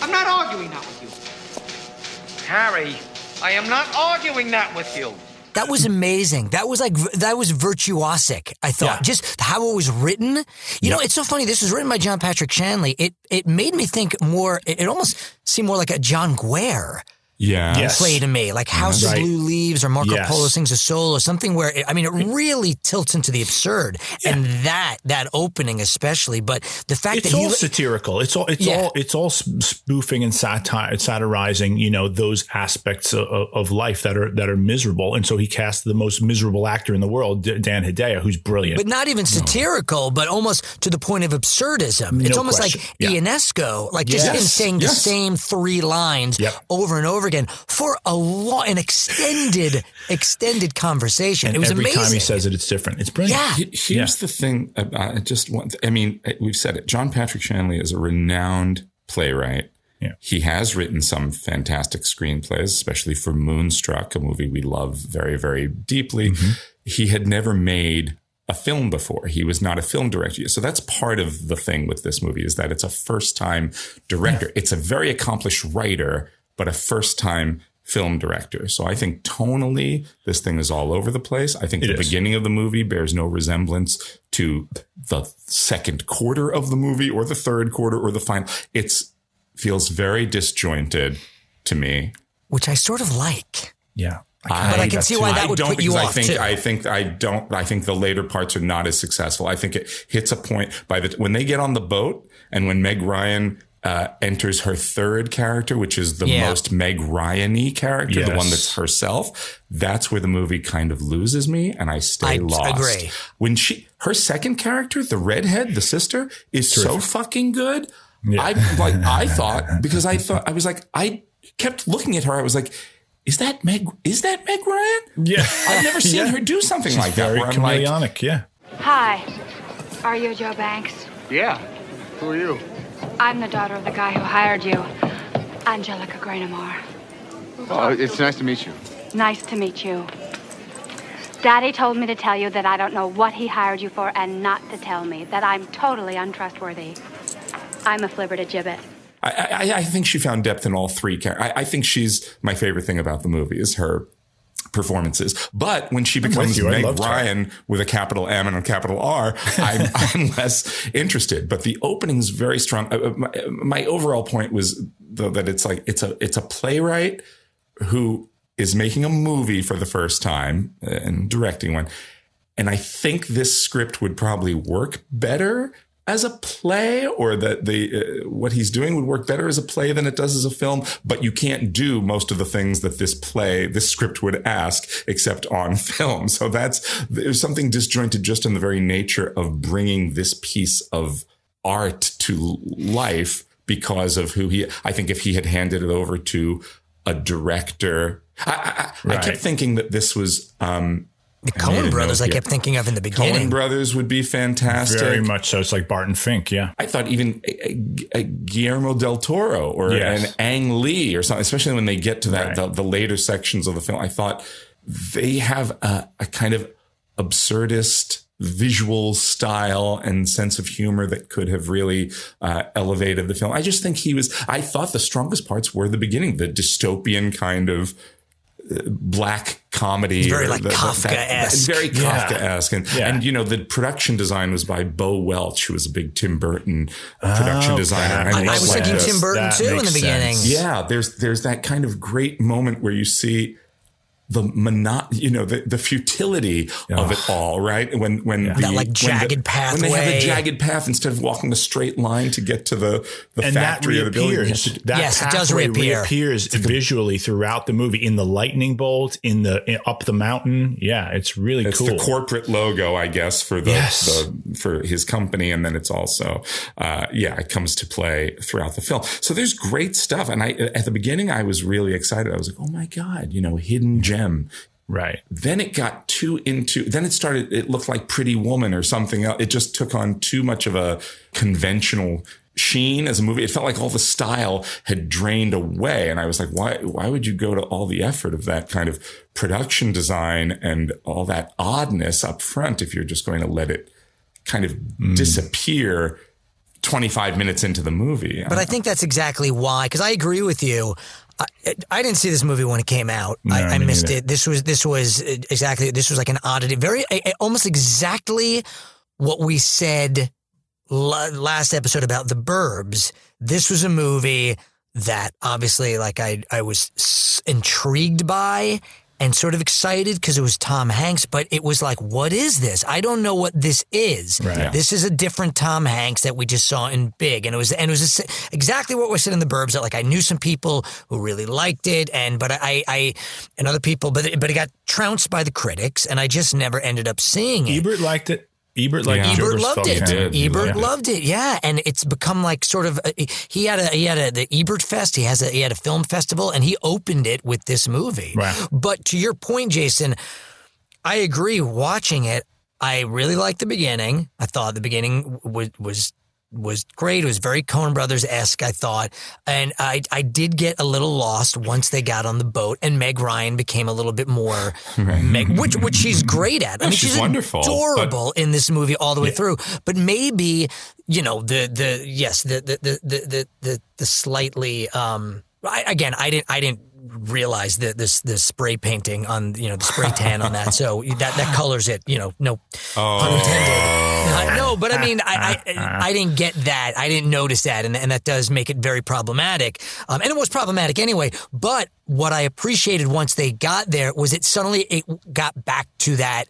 I'm not arguing that with you. Harry, I am not arguing that with you. That was amazing. That was like that was virtuosic. I thought Yeah. just how it was written. You know, it's so funny. This was written by John Patrick Shanley. It it made me think more. It, it almost seemed more like a John Guare Yeah. Yes. play to me, like mm-hmm. House Right. of Blue Leaves or Marco Yes. Polo Sings a solo or something where it, I mean it really tilts into the absurd and that that opening especially. But the fact It's that all he satirical. It's all it's Yeah. all it's all spoofing and satire, satirizing, you know, those aspects of, of life that are that are miserable. And so he cast the most miserable actor in the world, Dan Hedaya, who's brilliant. but not even satirical, but almost to the point of absurdism. it's almost question. like Yeah. Ionesco, like just Yes. him saying the same three lines Yep. over and over over again for a long, an extended, extended conversation. And it was every amazing. time he says it, it's different. It's brilliant. Yeah. He- Here's the thing. I just want, I mean, we've said it. John Patrick Shanley is a renowned playwright. Yeah. He has written some fantastic screenplays, especially for Moonstruck, a movie we love very, very deeply. Mm-hmm. He had never made a film before. He was not a film director. So that's part of the thing with this movie is that it's a first time director. It's a very accomplished writer, but a first time film director. So I think tonally, this thing is all over the place. I think It the is. beginning of the movie bears no resemblance to the second quarter of the movie or the third quarter or the final. It's feels very disjointed to me. which I sort of like. Yeah. But I can see why that I would don't put you because I off, think too. I think I don't I think the later parts are not as successful. I think it hits a point by the when they get on the boat and when Meg Ryan uh, enters her third character, which is the Yeah. most Meg Ryan-y character, the one that's herself. That's where the movie kind of loses me, and I stay I lost. agree. When she her second character, the redhead, the sister, is so fucking good. I like I thought because I thought I was like I kept looking at her. I was like. Is that Meg? Is that Meg Ryan? Yeah. I've never seen Yeah. her do something She's like that. very Where I'm like, yeah. Hi. Are you Joe Banks? Yeah. Who are you? I'm the daughter of the guy who hired you, Angelica Graynamore. Oh, it's nice to meet you. Nice to meet you. Daddy told me to tell you that I don't know what he hired you for and not to tell me, that I'm totally untrustworthy. I'm a flipper to gibbet. I, I, I think she found depth in all three characters. I, I think she's my favorite thing about the movie is her performances. But when she becomes you. Meg loved her. Ryan with a capital M and a capital R, I'm, I'm less interested. But the opening's very strong. Uh, uh, My, my overall point was though that it's like it's a it's a playwright who is making a movie for the first time uh, and directing one. And I think this script would probably work better as a play or that the uh, what he's doing would work better as a play than it does as a film but you can't do most of the things that this play this script would ask except on film. So that's there's something disjointed just in the very nature of bringing this piece of art to life because of who he I think if he had handed it over to a director I, I, I kept thinking that this was um The I made Coen brothers, I kept thinking of in the beginning. Coen beginning. brothers would be fantastic. Very much so. It's like Barton Fink. Yeah. I thought even uh, uh, Guillermo del Toro or Yes. an Ang Lee or something, especially when they get to that Right. the, the later sections of the film. I thought they have a, a kind of absurdist visual style and sense of humor that could have really uh, elevated the film. I just think he was. I thought the strongest parts were the beginning, the dystopian kind of black comedy, It's very, or like, the- the- that- Kafkaesque. very Yeah. Kafkaesque, and Yeah. and you know the production design was by Bo Welch, who was a big Tim Burton production Oh, designer. And I, I was thinking. Tim Burton That too in the beginning. sense. Yeah, there's there's that kind of great moment where you see the mono, you know, the, the futility of it all, right? When when the, That, like, when the- jagged when they have a jagged path instead of walking a straight line to get to the the and that factory or the building. reappears. to- That Yes, it does pathway reappear. reappears visually throughout the movie in the lightning bolt, in the in, up the mountain. Yeah, it's really It's cool. the corporate logo, I guess, for the, Yes. the for his company, and then it's also, uh, yeah, it comes to play throughout the film. So there's great stuff, and I at the beginning I was really excited. I was like, oh my god, you know, hidden gem. Right. Then it got too into. Then it started. It looked like Pretty Woman or something else. It just took on too much of a conventional sheen as a movie. It felt like all the style had drained away, and I was like, why? Why would you go to all the effort of that kind of production design and all that oddness up front if you're just going to let it kind of mm. disappear? 25 minutes into the movie. But I think that's exactly why, because I agree with you. I, I didn't see this movie when it came out. No, I, I missed neither. it. This was this was exactly this was like an oddity, very almost exactly what we said last episode about the Burbs. This was a movie that obviously, like I I was intrigued by and sort of excited because it was Tom Hanks, but it was like, what is this? I don't know what this is. Right. This is a different Tom Hanks that we just saw in Big, and it was and it was just exactly what we said in the Burbs. That like I knew some people who really liked it, and but I I and other people, but it, but it got trounced by the critics, and I just never ended up seeing it. Ebert liked it. Ebert like Yeah. Ebert loved it. fan. did. Ebert loved it. loved it. Yeah, and it's become like sort of a, he had a he had a the Ebert Fest. He has a he had a film festival, and he opened it with this movie. Right. But to your point, Jason, I agree. Watching it, I really liked the beginning. I thought the beginning was was was great. It was very Coen Brothers esque. I thought, and I I did get a little lost once they got on the boat, and Meg Ryan became a little bit more Meg, which which she's great at. I Yeah, mean, she's she's, wonderful, but- adorable in this movie all the way through. But maybe you know the the yes the the the the the, the, the slightly um I, again I didn't I didn't realize that this the spray painting on you know the spray tan on that. So that that colors it you know no pun intended. No but I mean I, I I didn't get that. I didn't notice that and, and that does make it very problematic. Um, and it was problematic anyway but what I appreciated once they got there was it suddenly it got back to that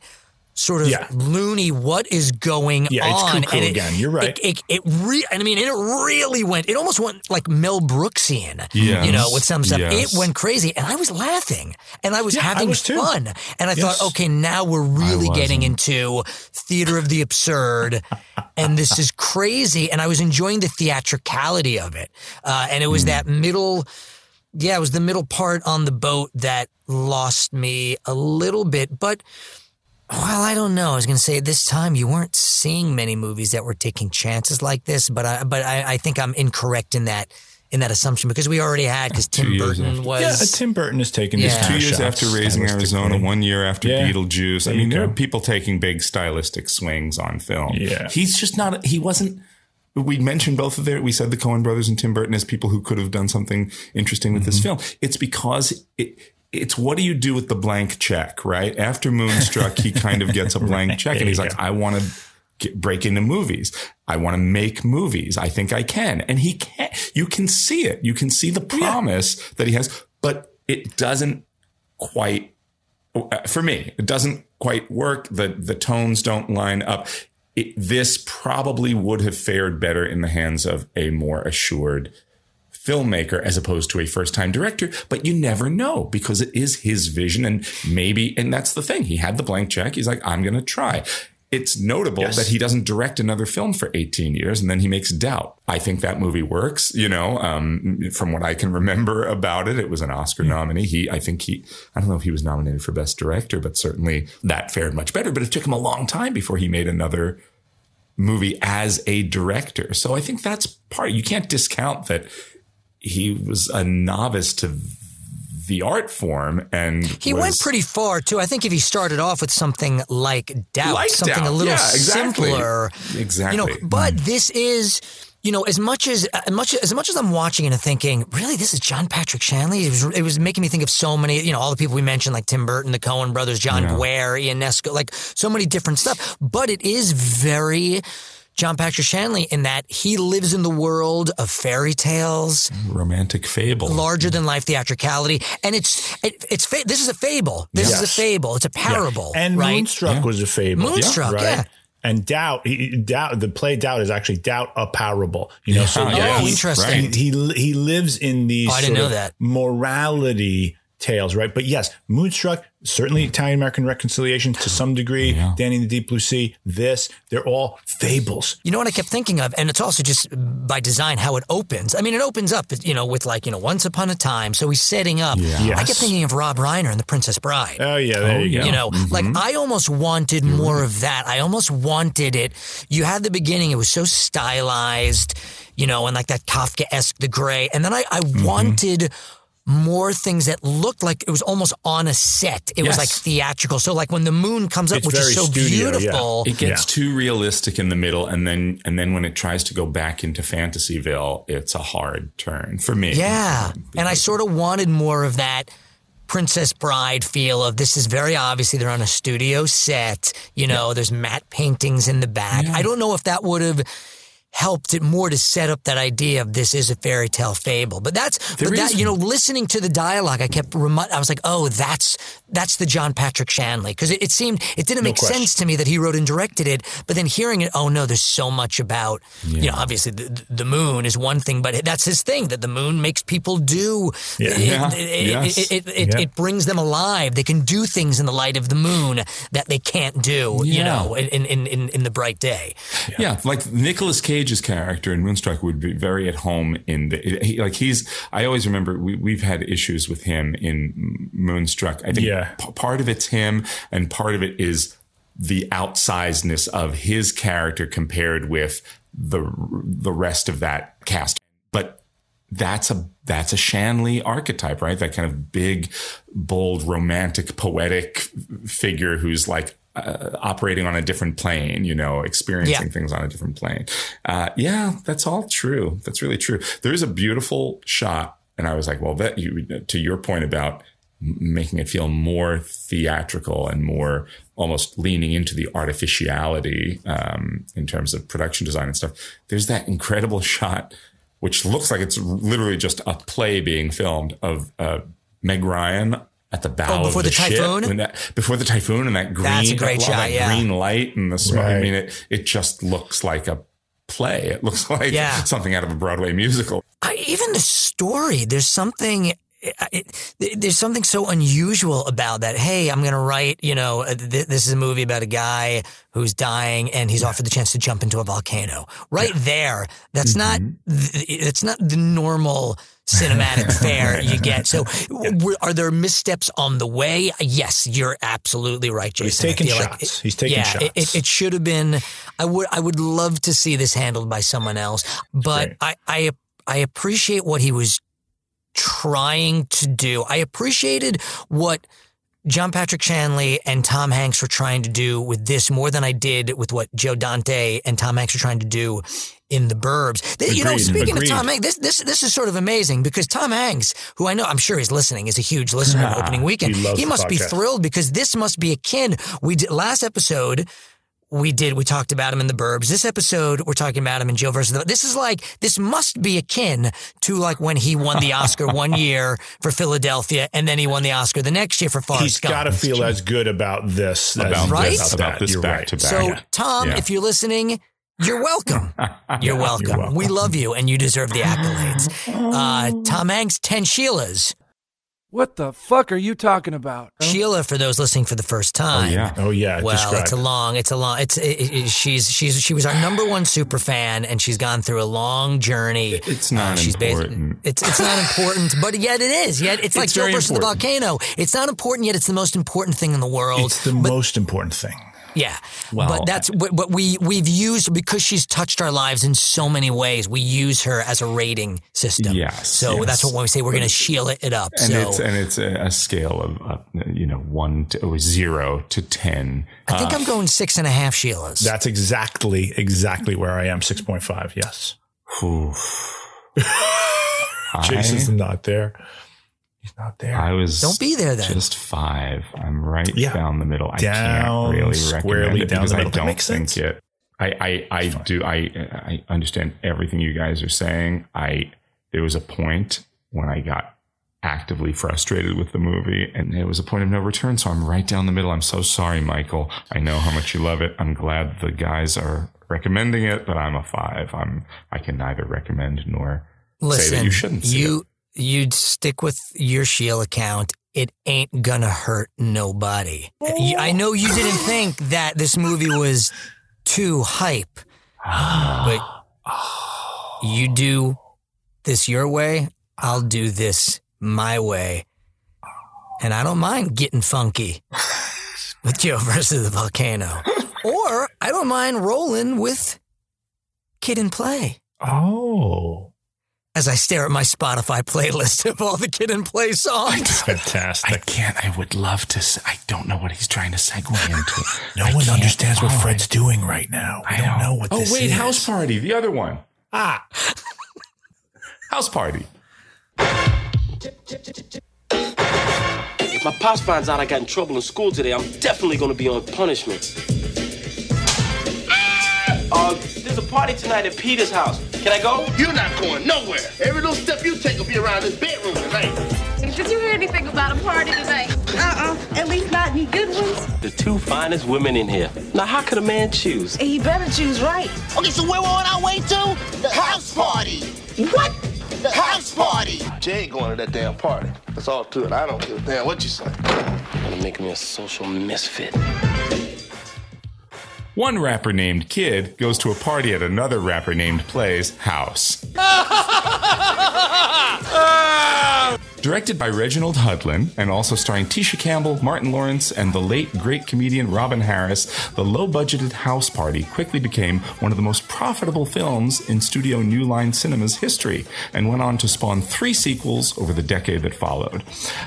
sort of Yeah. loony what is going Yeah, it's on cuckoo and it, again. You're right. it, it, it re- I mean it really went it almost went like Mel Brooksian Yes. you know with some stuff Yes. it went crazy and I was laughing and I was Yeah, I having was too. fun and I Yes. thought okay now we're really getting into theater of the absurd and this is crazy and I was enjoying the theatricality of it uh, and it was that middle yeah it was the middle part on the boat that lost me a little bit but well, I don't know. I was going to say at this time you weren't seeing many movies that were taking chances like this, but I, but I, I think I'm incorrect in that in that assumption because we already had because Tim Burton after. was Yeah, Tim Burton has taken his Yeah. two Two years shots after Raising. Arizona, one year after Yeah. Beetlejuice. I mean, you there are people taking big stylistic swings on film. Yeah. He's just not, he wasn't, we mentioned both of their, we said the Coen brothers and Tim Burton as people who could have done something interesting with this Mm-hmm. film. It's because it, it's what do you do with the blank check, right? After Moonstruck, he kind of gets a blank check and he's like, I want to get, break into movies. I want to make movies. I think I can. And he can't. You can see it. You can see the promise that he has, but it doesn't quite for me, it doesn't quite work. The the tones don't line up. It, this probably would have fared better in the hands of a more assured filmmaker as opposed to a first time director, but you never know because it is his vision and maybe, and that's the thing. He had the blank check. He's like, I'm going to try. It's notable Yes. that he doesn't direct another film for 18 years and then he makes Doubt. I think that movie works, you know, um, from what I can remember about it. It was an Oscar nominee. He, I think he, I don't know if he was nominated for best director, but certainly that fared much better, but it took him a long time before he made another movie as a director. So I think that's part, you can't discount that he was a novice to the art form and He was- went pretty far too. I think if he started off with something like doubt, Like something Doubt. a little Yeah, exactly. simpler, Exactly. You know, but hmm. this is. You know, as much as as much as much as I'm watching and thinking, really, this is John Patrick Shanley. It was it was making me think of so many, you know, all the people we mentioned, like Tim Burton, the Coen Brothers, John Yeah. Guare, Ionesco, like so many different stuff. But it is very John Patrick Shanley in that he lives in the world of fairy tales, romantic fable. larger than life theatricality, and it's it, it's fa- this is a fable. This is a fable. It's a parable, Yeah. And right? Moonstruck was a fable. Moonstruck, right? yeah. And doubt, he- doubt, the play doubt is actually doubt a parable. You know, Yeah. so Oh, yeah, he- interesting. He, he he lives in these Oh, I didn't sort know of that. morality tales, right? But yes, Moonstruck, certainly Italian American reconciliation to some degree. Danny and the Deep Blue Sea, this, they're all fables. You know what I kept thinking of, and it's also just by design how it opens. I mean, it opens up, you know, with like you know, once upon a time. So he's setting up. Yeah. I Yes. kept thinking of Rob Reiner and The Princess Bride. Oh yeah, there you go. You know, Mm-hmm. like I almost wanted more of that. I almost wanted it. You had the beginning; it was so stylized, you know, and like that Kafka esque, the gray, and then I, I Mm-hmm. wanted more things that looked like it was almost on a set. It was like theatrical. So like when the moon comes up, It's which is so studio, yeah. beautiful. It gets too realistic in the middle, and then and then when it tries to go back into Fantasyville, it's a hard turn for me. Yeah. And I sort of wanted more of that Princess Bride feel of this is very obviously they're on a studio set. You know, there's matte paintings in the back. I don't know if that would have helped it more to set up that idea of this is a fairy tale fable. But that's There but that is- you know listening to the dialogue, I kept remi- I was like, oh, that's that's the John Patrick Shanley because it, it seemed it didn't No make question. sense to me that he wrote and directed it. But then hearing it, oh no, there's so much about you know obviously the, the moon is one thing, but that's his thing that the moon makes people do. Yeah. It, Yeah. it, Yes. it, Yeah. it brings them alive. They can do things in the light of the moon that they can't do, you know, in, in, in, in the bright day. Yeah. like Nicolas Cage's character in Moonstruck would be very at home in the he, like he's. I always remember we we've had issues with him in Moonstruck. I think Yeah. p- part of it's him, and part of it is the outsizedness of his character compared with the the rest of that cast. But that's a that's a Shanley archetype, right? That kind of big, bold, romantic, poetic figure who's like uh, operating on a different plane, you know, experiencing Yeah. things on a different plane. Uh, yeah, that's all true. That's really true. There is a beautiful shot, and I was like, well, that you to your point about making it feel more theatrical and more almost leaning into the artificiality um, in terms of production design and stuff. There's that incredible shot, which looks like it's literally just a play being filmed of uh, Meg Ryan at the bow Oh, before of the, the typhoon? ship. When that, before the typhoon and that green, That's a great shot, that yeah. green light and the smoke. I mean, it, it just looks like a play. It looks like Yeah. something out of a Broadway musical. I, even the story, there's something. It, it, there's something so unusual about that. Hey, I'm going to write, you know, uh, th- this is a movie about a guy who's dying and he's offered the chance to jump into a volcano. Right there. That's not, th- it's not the normal cinematic fare you get. So w- are there missteps on the way? Yes, you're absolutely right, Jason. he's taking feel like shots. it- He's taking yeah, shots. It, it, it should have been, I would, I would love to see this handled by someone else, but I, I, I appreciate what he was trying to do. I appreciated what John Patrick Shanley and Tom Hanks were trying to do with this more than I did with what Joe Dante and Tom Hanks were trying to do in the Burbs. Th- you know, speaking agreed. of Tom Hanks, this this this is sort of amazing because Tom Hanks, who I know I'm sure he's listening, is a huge listener of opening weekend. He loves the must be thrilled because this must be akin. We did last episode we did we talked about him in the burbs this episode we're talking about him in joe versus the this is like this must be akin to like when he won the oscar one year for philadelphia and then he won the oscar the next year for forrest He's gump got to feel as good about this About as Right? this, about this You're back right. to back. so Yeah. tom Yeah. if you're listening you're welcome. You're welcome. welcome. We love you and you deserve the accolades. Uh, Tom Hanks, 10 Sheilas. What the fuck are you talking about? Sheila, for those listening for the first time. yeah. Oh yeah, Well, describe. it's a long, it's a long, it's, it, it, she's, she's, she was our number one super fan and she's gone through a long journey. It's not Uh, she's basi- important. it's, it's not important, but yet it is. Yet it's, like It's Joe versus important. the volcano. It's not important, yet it's the most important thing in the world. it's the most important thing. Yeah, Well, but that's what, what we we've used because she's touched our lives in so many ways. We use her as a rating system. Yes, so yes. that's what when we say we're going to Sheila it up. And so it's and it's a, a scale of uh, you know one to or zero to ten. I think I'm going six and a half Sheilas. That's exactly exactly where I am. Six point five. Yes. Jason's not there. He's not there. I was Don't be there then. just five. I'm right Yeah. down the middle. I Down, can't really recommend it down because the I don't think sense. it. I I, I do I I understand everything you guys are saying. I there was a point when I got actively frustrated with the movie and it was a point of no return so i'm right down the middle i'm so sorry michael i know how much you love it i'm glad the guys are recommending it but i'm a five i'm i can neither recommend nor Listen, say that you shouldn't see you it. You'd stick with your Shield account. It ain't gonna hurt nobody. I know you didn't oh. think that this movie was too hype, but you do this your way. I'll do this my way, and I don't mind getting funky with Joe versus the volcano, or I don't mind rolling with Kid and Play Oh, as I stare at my Spotify playlist of all the Kid and Play songs. Fantastic. I can't. I would love to. I don't know what he's trying to segue into. No I one understands what Fred's it. doing right now. We I don't know what Oh this wait, is. House Party, the other one. Ah, House Party. If my pops finds out I got in trouble in school today, I'm definitely gonna be on punishment. Uh, there's a party tonight at Peter's house. Can I go? You're not going nowhere. Every little step you take will be around this bedroom tonight. Did you hear anything about a party tonight? Uh-uh. At least not any good ones. The two finest women in here. Now, how could a man choose? He better choose right. Okay, so where we're on our way to? The house party. What? The house party. Jay ain't going to that damn party. That's all to it. I don't give a damn what you say. Gonna make me a social misfit. One rapper named Kid goes to a party at another rapper named Play's house. Directed by Reginald Hudlin and also starring Tisha Campbell, Martin Lawrence, and the late great comedian Robin Harris, the low budgeted House Party quickly became one of the most profitable films in Studio New Line Cinema's history and went on to spawn three sequels over the decade that followed.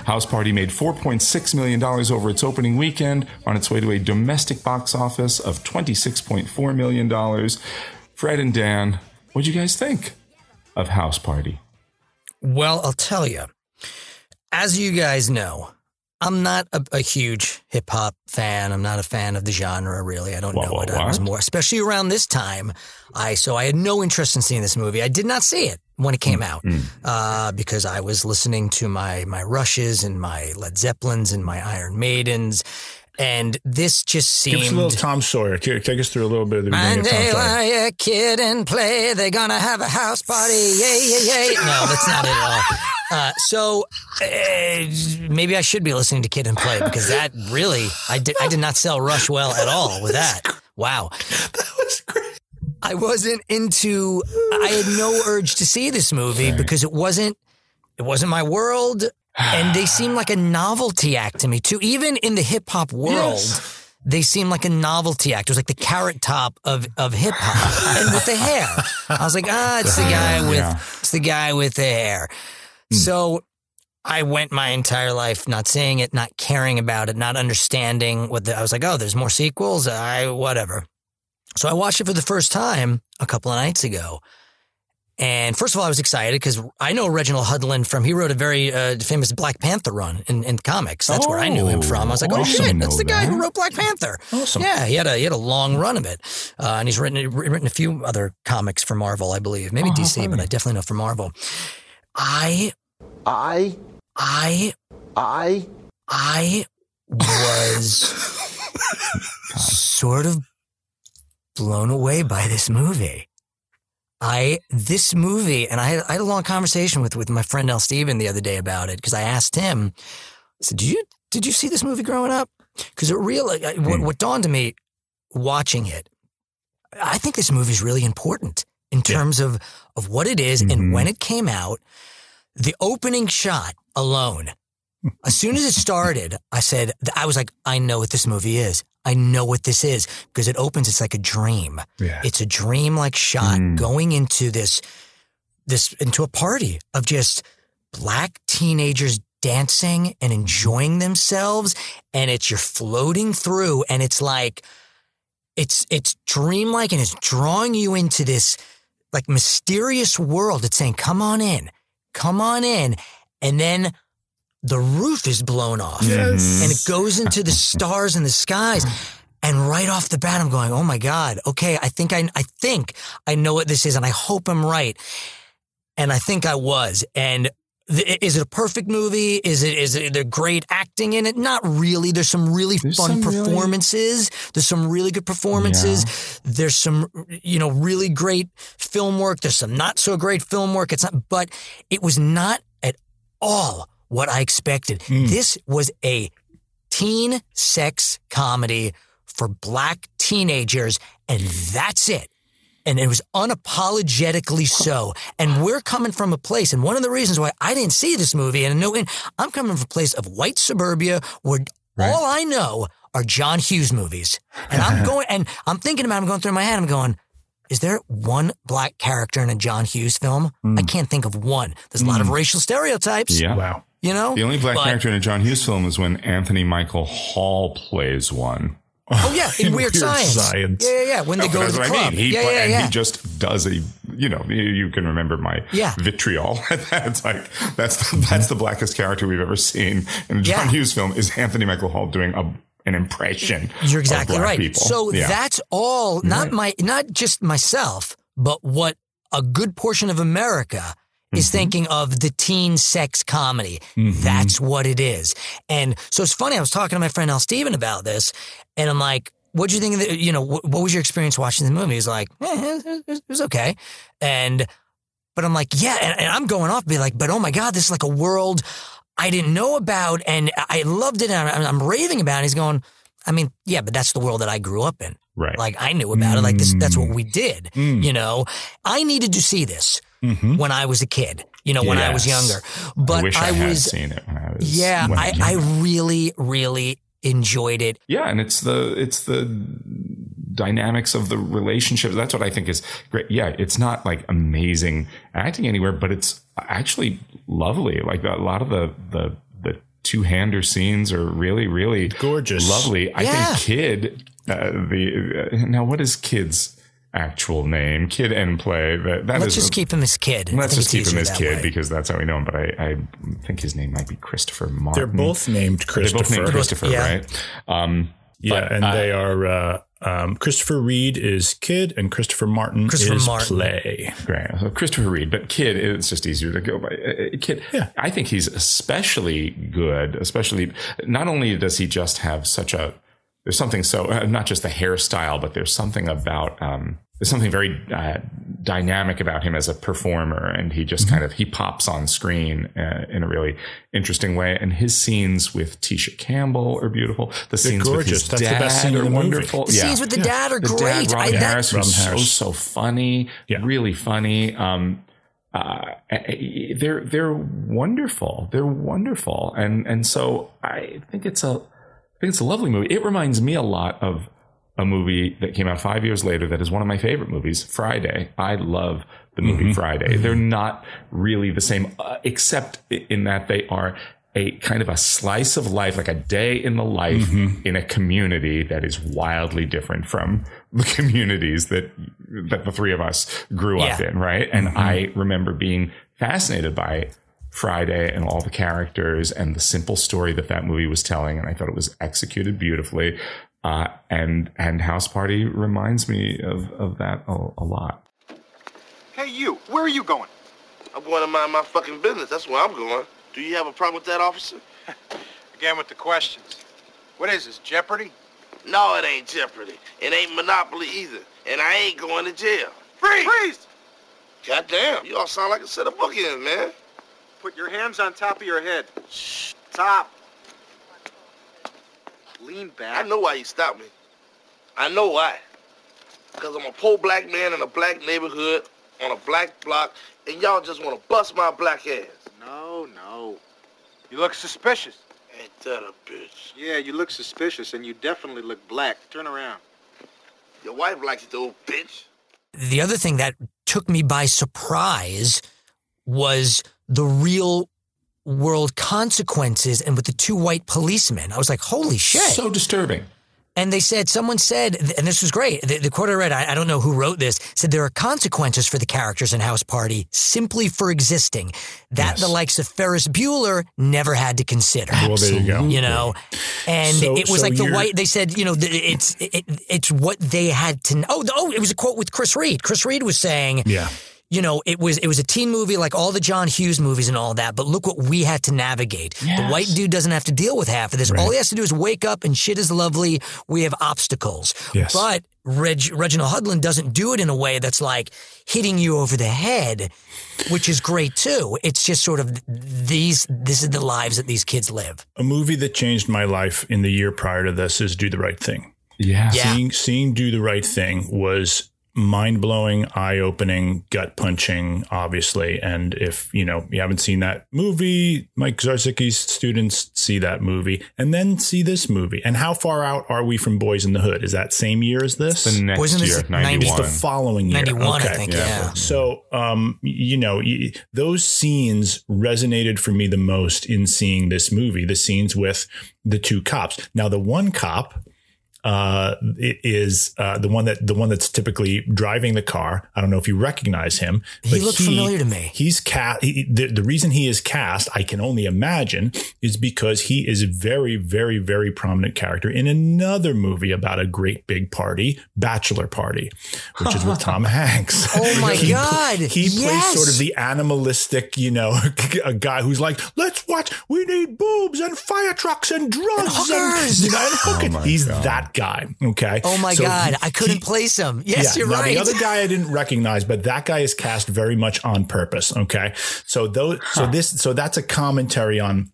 House Party made $4.6 million over its opening weekend on its way to a domestic box office of $26.4 million. Fred and Dan, what'd you guys think of House Party? Well, I'll tell you. As you guys know, I'm not a, a huge hip hop fan. I'm not a fan of the genre, really. I don't Wha- know wha- it. I was more, especially around this time. I so I had no interest in seeing this movie. I did not see it when it came out uh, because I was listening to my my Rushes and my Led Zeppelins and my Iron Maidens, and this just Give us a little Tom Sawyer. Take us through a little bit of the beginning of Tom Sawyer. like a kid and play. They're gonna have a house party. Yay, yay, yay. No, that's not it at all. Uh, so uh, maybe I should be listening to Kid and Play because that really, I did, I did not sell Rush well at all with that. Wow. That was great. I wasn't into, I had no urge to see this movie because it wasn't, it wasn't my world. And they seemed like a novelty act to me too. Even in the hip hop world, they seemed like a novelty act. It was like the carrot top of, of hip hop and with the hair. I was like, ah, it's the guy with, Yeah. it's the guy with the hair. So I went my entire life not seeing it, not caring about it, not understanding what the, I was like, oh, there's more sequels. I, whatever. So I watched it for the first time a couple of nights ago. And first of all, I was excited because I know Reginald Hudlin from, he wrote a very uh, famous Black Panther run in, in comics. That's where I knew him from. I was like, Oh, oh I shit, that's the guy who wrote Black Panther. Awesome. Yeah, he had a, he had a long run of it. Uh, and he's written, written a few other comics for Marvel, I believe. Maybe Oh, DC, but. I definitely know for Marvel. I, I, I, I, I was sort of blown away by this movie. I this movie, and I had, I had a long conversation with with my friend El Steven the other day about it because I asked him. I said, "Did you did you see this movie growing up?" Because it really what, hmm. what dawned to me watching it. I think this movie is really important in terms of of what it is and mm-hmm. when it came out. The opening shot alone as soon as it started, I said, I was like, I know what this movie is. I know what this is because it opens. It's like a dream. Yeah. It's a dream like shot mm. going into this, this, into a party of just black teenagers dancing and mm-hmm. enjoying themselves. And it's, you're floating through and it's like, it's, it's dreamlike and it's drawing you into this like mysterious world. It's saying, come on in, come on in. And then the roof is blown off Yes. Mm-hmm. and it goes into the stars and the skies. And right off the bat, I'm going, oh my God, okay, I think I, I think I know what this is and I hope I'm right. And I think I was. And th- is it a perfect movie? Is it, is it, there great acting in it? Not really. There's some really fun some really- performances. There's some really good performances. There's some, you know, really great film work. There's some not so great film work. It's not, but it was not at all what I expected. Hmm. This was a teen sex comedy for black teenagers, and that's it. And it was unapologetically so. And we're coming from a place, and one of the reasons why I didn't see this movie, and no, I'm coming from a place of white suburbia where all I know are John Hughes movies. And I'm going, and I'm thinking about, it, I'm going through my head, I'm going, is there one black character in a John Hughes film? I hmm. can't think of one. There's a lot of hmm. racial stereotypes. Yeah. Wow. You know? The only black But- character in a John Hughes film is when Anthony Michael Hall plays one. Oh yeah, in, In Weird, Weird Science. Science. Yeah, yeah, yeah. When they No, go to that's the what club. I mean. He yeah, yeah, and yeah. he just does a you know you, can remember my Yeah. vitriol. that's like that's the, that's the blackest character we've ever seen in a John Yeah. Hughes film is Anthony Michael Hall doing a an impression. You're exactly right. people. So Yeah. that's all, not right. my, not just myself, but what a good portion of America is Mm-hmm. thinking of the teen sex comedy. Mhm. That's what it is. And so it's funny. I was talking to my friend Al Steven about this, and I'm like, "What do you think of the? You know, what, what was your experience watching the movie?" He's like, eh, it, it was okay, and but I'm like, yeah, and, and I'm going off, be like, but oh my god, this is like a world I didn't know about, and I loved it, and I'm, I'm raving about it. He's going, I mean, yeah, but that's the world that I grew up in. Right. Like I knew about it. Like this, that's what we did. Mm. You know, I needed to see this Mhm. when I was a kid. You know, when I was younger. But I wish I, had was, seen it when I was. yeah, when I, was I really, really enjoyed it. Yeah, and it's the it's the dynamics of the relationship. That's what I think is great. Yeah, it's not like amazing acting anywhere, but it's actually lovely. Like a lot of the the the two hander scenes are really really Gorgeous. lovely. I think Kid uh, the uh, now what is Kid's actual name? Kid and play that that Let's is just a- keep him as kid. Let's just keep him as kid way. because that's how we know him. But I, I think his name might be Christopher Martin. They're both named Christopher. They're both Christopher. named Christopher, Yeah. right? Um, Yeah, but, and uh, they are uh, um, Christopher Reid is Kid and Christopher Martin Christopher is Martin. Play. Great. So Christopher Reid, but Kid, it's just easier to go by. Uh, uh, Kid, Yeah. I think he's especially good, especially not only does he just have such a, there's something so, uh, not just the hairstyle, but there's something about, um, there's something very uh, dynamic about him as a performer. And he just kind of, he pops on screen uh, in a really interesting way. And his scenes with Tisha Campbell are beautiful. The scenes with his That's the dad best scene are wonderful. The scenes with the dad are the great. Dad, Robin I- that- Harris was so, so funny, Yeah. really funny. Um, uh, they're they're wonderful. They're wonderful, and and so I think it's a I think it's a lovely movie. It reminds me a lot of a movie that came out five years later that is one of my favorite movies, Friday. I love the movie mm-hmm. Friday. Mm-hmm. They're not really the same, uh, except in that they are a kind of a slice of life, like a day in the life mm-hmm. in a community that is wildly different from the communities that that the three of us grew up in, right? And I remember being fascinated by Friday and all the characters and the simple story that that movie was telling, and I thought it was executed beautifully. Uh, and and House Party reminds me of of that a, a lot. Hey, you, where are you going? I'm going to mind my fucking business. That's where I'm going. Do you have a problem with that, officer? Again with the questions. What is this, Jeopardy? No, it ain't Jeopardy. It ain't Monopoly either. And I ain't going to jail. Freeze! Freeze! Goddamn, you all sound like a set of bookends, man. Put your hands on top of your head. Shh. Top. Lean I know why you stopped me. I know why. Because I'm a poor black man in a black neighborhood on a black block, and y'all just want to bust my black ass. No, no. You look suspicious. Ain't that a bitch? Yeah, you look suspicious, and you definitely look black. Turn around. Your wife likes you, old bitch. The other thing that took me by surprise was the real world consequences and with the two white policemen. I was like, holy shit. So disturbing. And they said, someone said, and this was great. The, the quote I read, I, I don't know who wrote this, said there are consequences for the characters in House Party simply for existing that the likes of Ferris Bueller never had to consider. Well, there you go. You know, and So- it was so like the white. They said, you know, it's it, it's what they had to. Oh, oh, it was a quote with Chris Reid. Chris Reid was saying, Yeah. You know, it was it was a teen movie like all the John Hughes movies and all that. But look what we had to navigate. The white dude doesn't have to deal with half of this. All he has to do is wake up and shit is lovely. We have obstacles. Yes. But Reg, Reginald Hudlin doesn't do it in a way that's like hitting you over the head, which is great too. It's just sort of these. This is the lives that these kids live. A movie that changed my life in the year prior to this is Do the Right Thing. Yeah. Yeah. Seeing seeing Do the Right Thing was mind blowing, eye opening, gut punching, obviously. And if you know you haven't seen that movie, Mike Zarzicki's students see that movie and then see this movie. And how far out are we from Boys in the Hood? Is that same year as this? The next Wasn't year, like 90 It's 91. the following year. 91, I Okay. think. Yeah. Yeah. So, um, you know, those scenes resonated for me the most in seeing this movie. The scenes with the two cops. Now, the one cop, uh, it is uh, the one that the one that's typically driving the car. I don't know if you recognize him. He looked familiar to me. He's cast. He, the, the reason he is cast, I can only imagine, is because he is a very, very, very prominent character in another movie about a great big party, Bachelor Party, which is with Tom Hanks. Oh my He- God. He plays sort of the animalistic, you know, a guy who's like, let's watch. We need boobs and fire trucks and drugs and, hookers. you know, and hookers. my He's God. that guy. Okay. Oh my So God. he- I couldn't he- place him. Yes, yeah, you're now right. The other guy I didn't recognize, but that guy is cast very much on purpose. Okay, so those, so this, so that's a commentary on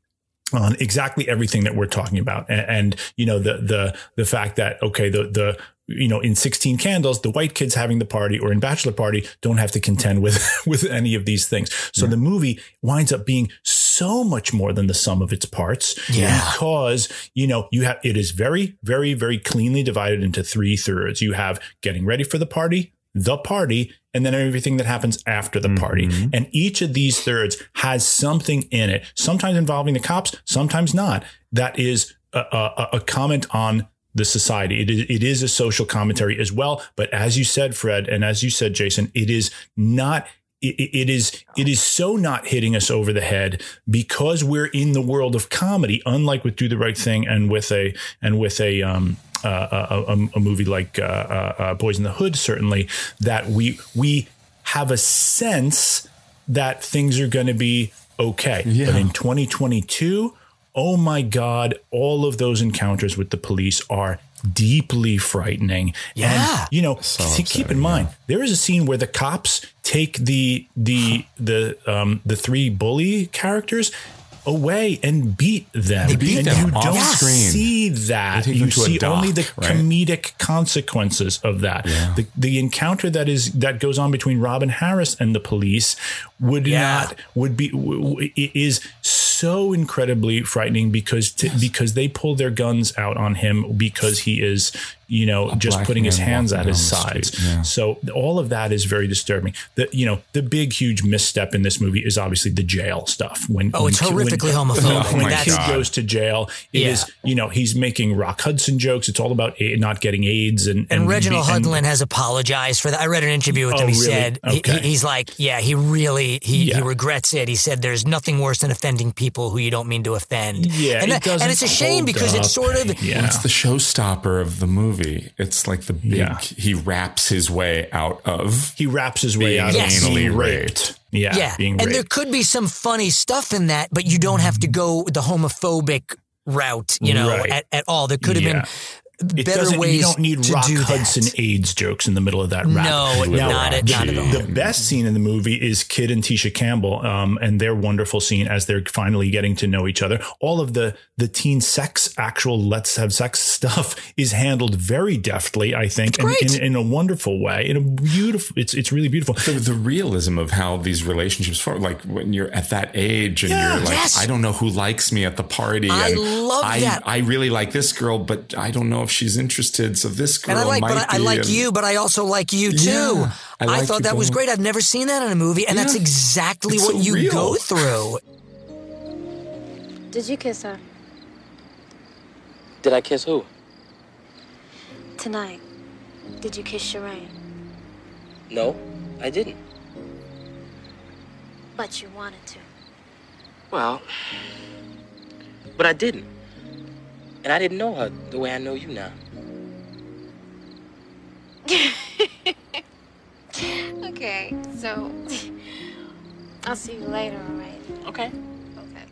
on exactly everything that we're talking about, and, and you know the the the fact that okay, the the you know in 16 candles the white kids having the party or in bachelor party don't have to contend with with any of these things. So the movie winds up being so much more than the sum of its parts Yeah. because you know you have it is very very very cleanly divided into three thirds. You have getting ready for the party the party and then everything that happens after the party. Mm-hmm. And each of these thirds has something in it sometimes involving the cops sometimes not that is a, a, a comment on the society it is, it is a social commentary as well but as you said fred and as you said jason it is not it, is it is so not hitting us over the head because we're in the world of comedy unlike with do the right thing and with a and with a um uh, a, a, a movie like uh, uh, uh, Boys in the Hood, certainly that we we have a sense that things are going to be okay. Yeah. But in 2022, oh my God, all of those encounters with the police are deeply frightening. Yeah. And, you know, So keep- keep in mind, there is a scene where the cops take the the the um the three bully characters away and beat them. They beat and them you don't screen. see that. You them to a see only the right? comedic consequences of that. Yeah. The the encounter that is that goes on between Robin Harris and the police would Yeah. not would be w- w- it is so incredibly frightening because to, because they pull their guns out on him because he is you know A just putting his hands at his sides. street, yeah. So all of that is very disturbing. The you know the big huge misstep in this movie is obviously the jail stuff. When Oh, it's when- horrifically when, homophobic. When Oh my kid goes to jail, it is Yeah. you know he's making Rock Hudson jokes. It's all about a- not getting AIDS and And Reginald be- and- Hudlin has apologized for that. I read an interview with Oh, him. He really? said Okay. he, he's like, yeah, he really he, Yeah. he regrets it. He said there's nothing worse than offending people who you don't mean to offend. Yeah, and, it that- and doesn't it's a shame hold because it's sort of Yeah. It's the showstopper of the movie. It's like the big. Yeah. He raps his way out of. he wraps his way out Yes. of being anally raped. raped. Yeah, yeah, being and there could be some funny stuff in that, but you don't have to go the homophobic route, you know, Right. at, at all. There could have Yeah. been It better doesn't, ways you don't need to Rock do Hudson that. AIDS jokes in the middle of that rap. No, Now, not at- not at all. The best scene in the movie is Kid and Tisha Campbell, um, and their wonderful scene as they're finally getting to know each other. All of the the teen sex, actual let's have sex stuff is handled very deftly, I think, and in, in a wonderful way. In a beautiful, it's it's really beautiful. The, the realism of how these relationships form, like when you're at that age and Yeah. you're like, Yes. I don't know who likes me at the party. I and love I, that. I really like this girl, but I don't know if she's interested. So this girl And I like, might but I, I like and- you, but I also like you too. Yeah, I I, thought you that was great. I've never seen that in a movie, and that's exactly what so you real. go through. Did you kiss her Did I kiss who? tonight? Did you kiss Sharane? No, I didn't. But you wanted to. Well, but I didn't. And I didn't know her the way I know you now. Okay, so I'll see you later, all right? Okay. Okay.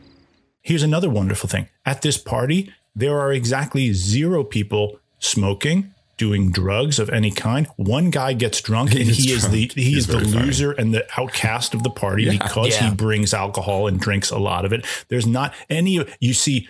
Here's another wonderful thing. At this party, there are exactly zero people smoking, doing drugs of any kind. One guy gets drunk and gets he is drunk. the he He's is the very funny. loser and the outcast of the party Yeah. because Yeah. he brings alcohol and drinks a lot of it. There's not any you see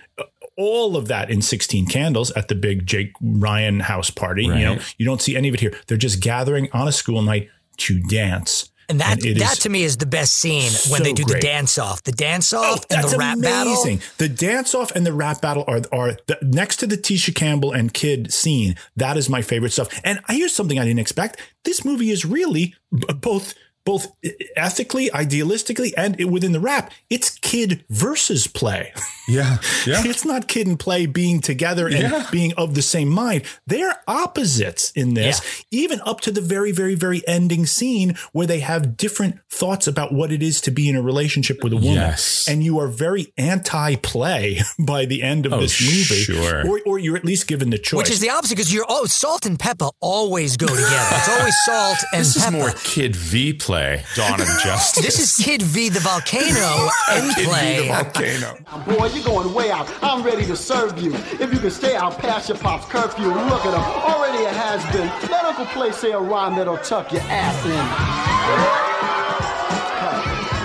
all of that in 16 candles at the big Jake Ryan house party. You know, you don't see any of it here. They're just gathering on a school night to dance. And that it that to me is the best scene when they do great. the dance off, the dance Oh, off and that's the rap battle. amazing. The dance off and the rap battle are are the, next to the Tisha Campbell and Kid scene. That is my favorite stuff. And I here's something I didn't expect. This movie is really both both ethically, idealistically, and within the rap, it's kid versus play. Yeah. Yeah. it's not kid and play being together and Yeah. being of the same mind. They're opposites in this, even up to the very, very, very ending scene where they have different thoughts about what it is to be in a relationship with a woman. Yes. And you are very anti play by the end of Oh, this movie. sure. Or, or you're at least given the choice. Which is the opposite because you're oh, salt and pepper always go together. It's always salt and This is more Kid V play, Dawn of Justice. This is Kid V the volcano end Kid play. V the volcano. Boy, you're going way out. I'm ready to serve you. If you can stay out past your pop's curfew, look at him. Already it has been. Let Uncle Play say a rhyme that'll tuck your ass in.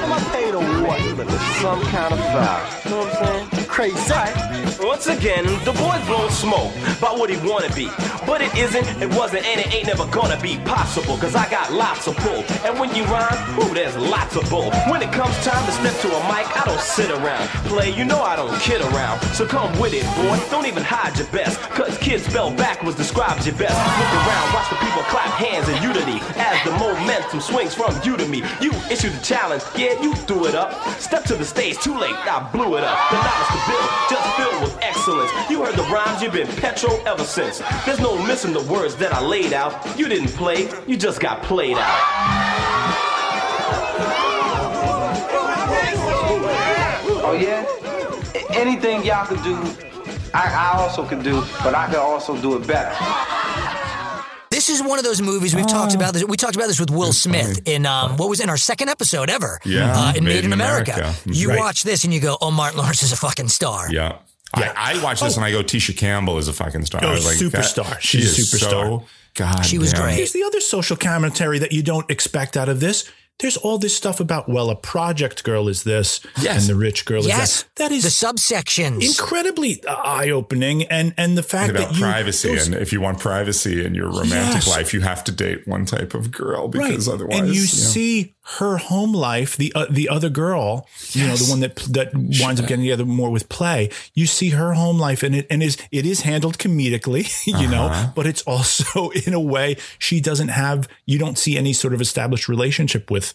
Am I paid or what? Some kind of foul. You know what I'm saying? Crazy. Once again, the boy's blowing smoke about what he wanna be. But it isn't, it wasn't, and it ain't never gonna be possible. Cause I got lots of pull. And when you rhyme, ooh, there's lots of bull. When it comes time to step to a mic, I don't sit around. Play, you know I don't kid around. So come with it, boy. Don't even hide your best. Cause kids spell backwards describes your best. Look around, watch the people clap hands in unity. As the momentum swings from you to me. You issue the challenge, yeah, you threw it up. Step to the stage, too late, I blew it up. The knowledge to build, just filled with excellence. You heard the rhymes, you've been petrol ever since. There's no missing the words that I laid out. You didn't play, you just got played out. Oh yeah? Anything y'all can do, I, I also can do, but I can also do it better. This is one of those movies we've talked about. This. We talked about this with Will Smith in um, what was in our second episode ever. Yeah. uh, in Made, in America. America. You Right. watch this and you go, "Oh, Martin Lawrence is a fucking star." Yeah. I, I watch this and I go, Tisha Campbell is a fucking star. Oh, I was like, superstar. that- She's she a is superstar. So, God, she was damn. Great. Here's the other social commentary that you don't expect out of this. There's all this stuff about, well, a project girl is this, Yes. and the rich girl Yes. is that. That is the subsections. incredibly eye opening, and and the fact about that you privacy those- and if you want privacy in your romantic Yes. life, you have to date one type of girl because right. otherwise, and you know. see her home life, the uh, the other girl, you know, the one that that winds up getting together more with play. You see her home life, and it and is it is handled comedically, you know, Uh-huh. but it's also in a way she doesn't have. You don't see any sort of established relationship with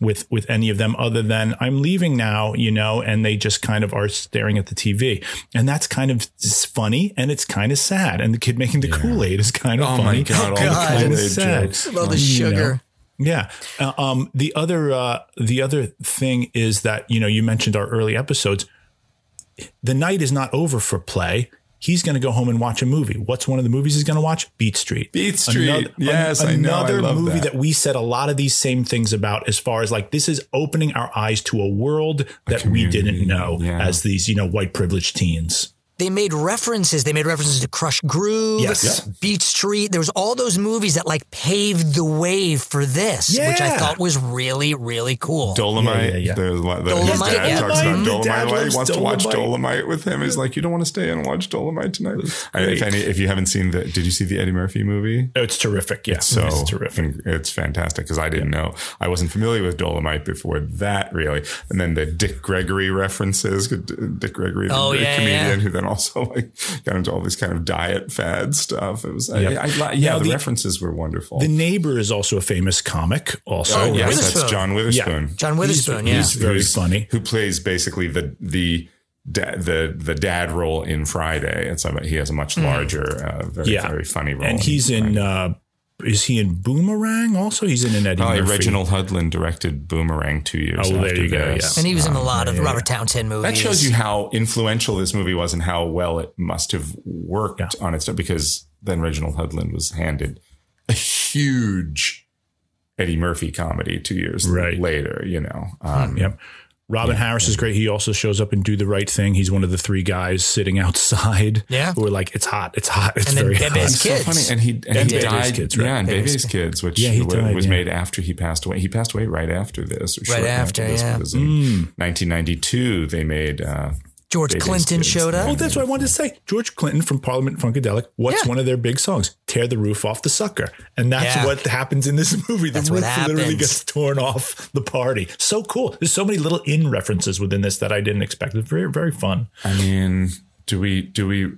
with with any of them other than I'm leaving now, you know, and they just kind of are staring at the TV, and that's kind of funny and it's kind of sad. And the kid making the Kool Aid is kind of Oh my funny. God, all the kinda Kool-Aid sad, jokes. All the you know. sugar. Yeah. Uh, um, the other uh, the other thing is that you know you mentioned our early episodes. The night is not over for play. He's going to go home and watch a movie. What's one of the movies he's going to watch? Beat Street. Beat Street. Yes, I know. I Another love movie that. that. we said a lot of these same things about, as far as like this is opening our eyes to a world that we didn't know yeah. as these you know white privileged teens. They made references. They made references to Krush Groove, Yes. Beat Street. There was all those movies that like paved the way for this, which I thought was really, really cool. Dolomite. Yeah, yeah, yeah. The, the, his Dolomite, dad yeah. talks about Dolomite. Dolomite. Dad a. He loves wants to watch Dolomite. Dolomite with him. He's like, you don't want to stay and watch Dolomite tonight. I, if, any, if you haven't seen the, did you see the Eddie Murphy movie? Oh, it's terrific. Yeah, So it's terrific. It's fantastic because I didn't know. I wasn't familiar with Dolomite before that, really. And then the Dick Gregory references. Dick Gregory, the Oh, great yeah, comedian, yeah. who then also like got into all this kind of diet fad stuff. It was, Yep. I, I, yeah, Now, the, the- references were wonderful. The neighbor is also a famous comic. Also, Oh, yes, Witherspoon. that's John Witherspoon. John Witherspoon, He's- yeah. he's very Who's- funny. Who plays basically the the da- the the dad role in Friday. It's about, he has a much larger, uh, very Yeah. very funny role. and he's in. Uh, is he in Boomerang? Also, he's in an Eddie Oh, Murphy. Reginald Hudlin directed Boomerang two years Oh, after there you go, this. And he was in a Um, lot of yeah, yeah, Robert Townsend movies. That shows you how influential this movie was and how well it must have worked on its because then Reginald Hudlin was handed a huge Eddie Murphy comedy two years Right. later, you know. Um, Yep. Robin Harris is great. He also shows up and do the right thing. He's one of the three guys sitting outside. Yeah. Who are like, it's hot. It's hot. It's And very Bebe's hot. so funny. And he, and And he Bebe's died. Kids, right. Yeah, and Bebe's Bebe's Kids, which Yeah, he died, was yeah. made after he passed away. He passed away right after this. Or Right shortly after, this, yeah. because in 1992, they made uh, George Bebe's Clinton Kids. showed up. Oh, that's what I wanted to say. George Clinton from Parliament Funkadelic. What's Yeah. one of their big songs? Tear the roof off the sucker. And that's Yeah. what happens in this movie. The That's what roof literally gets torn off the party. So cool. There's so many little in references within this that I didn't expect. It's very, very fun. I mean, do we do we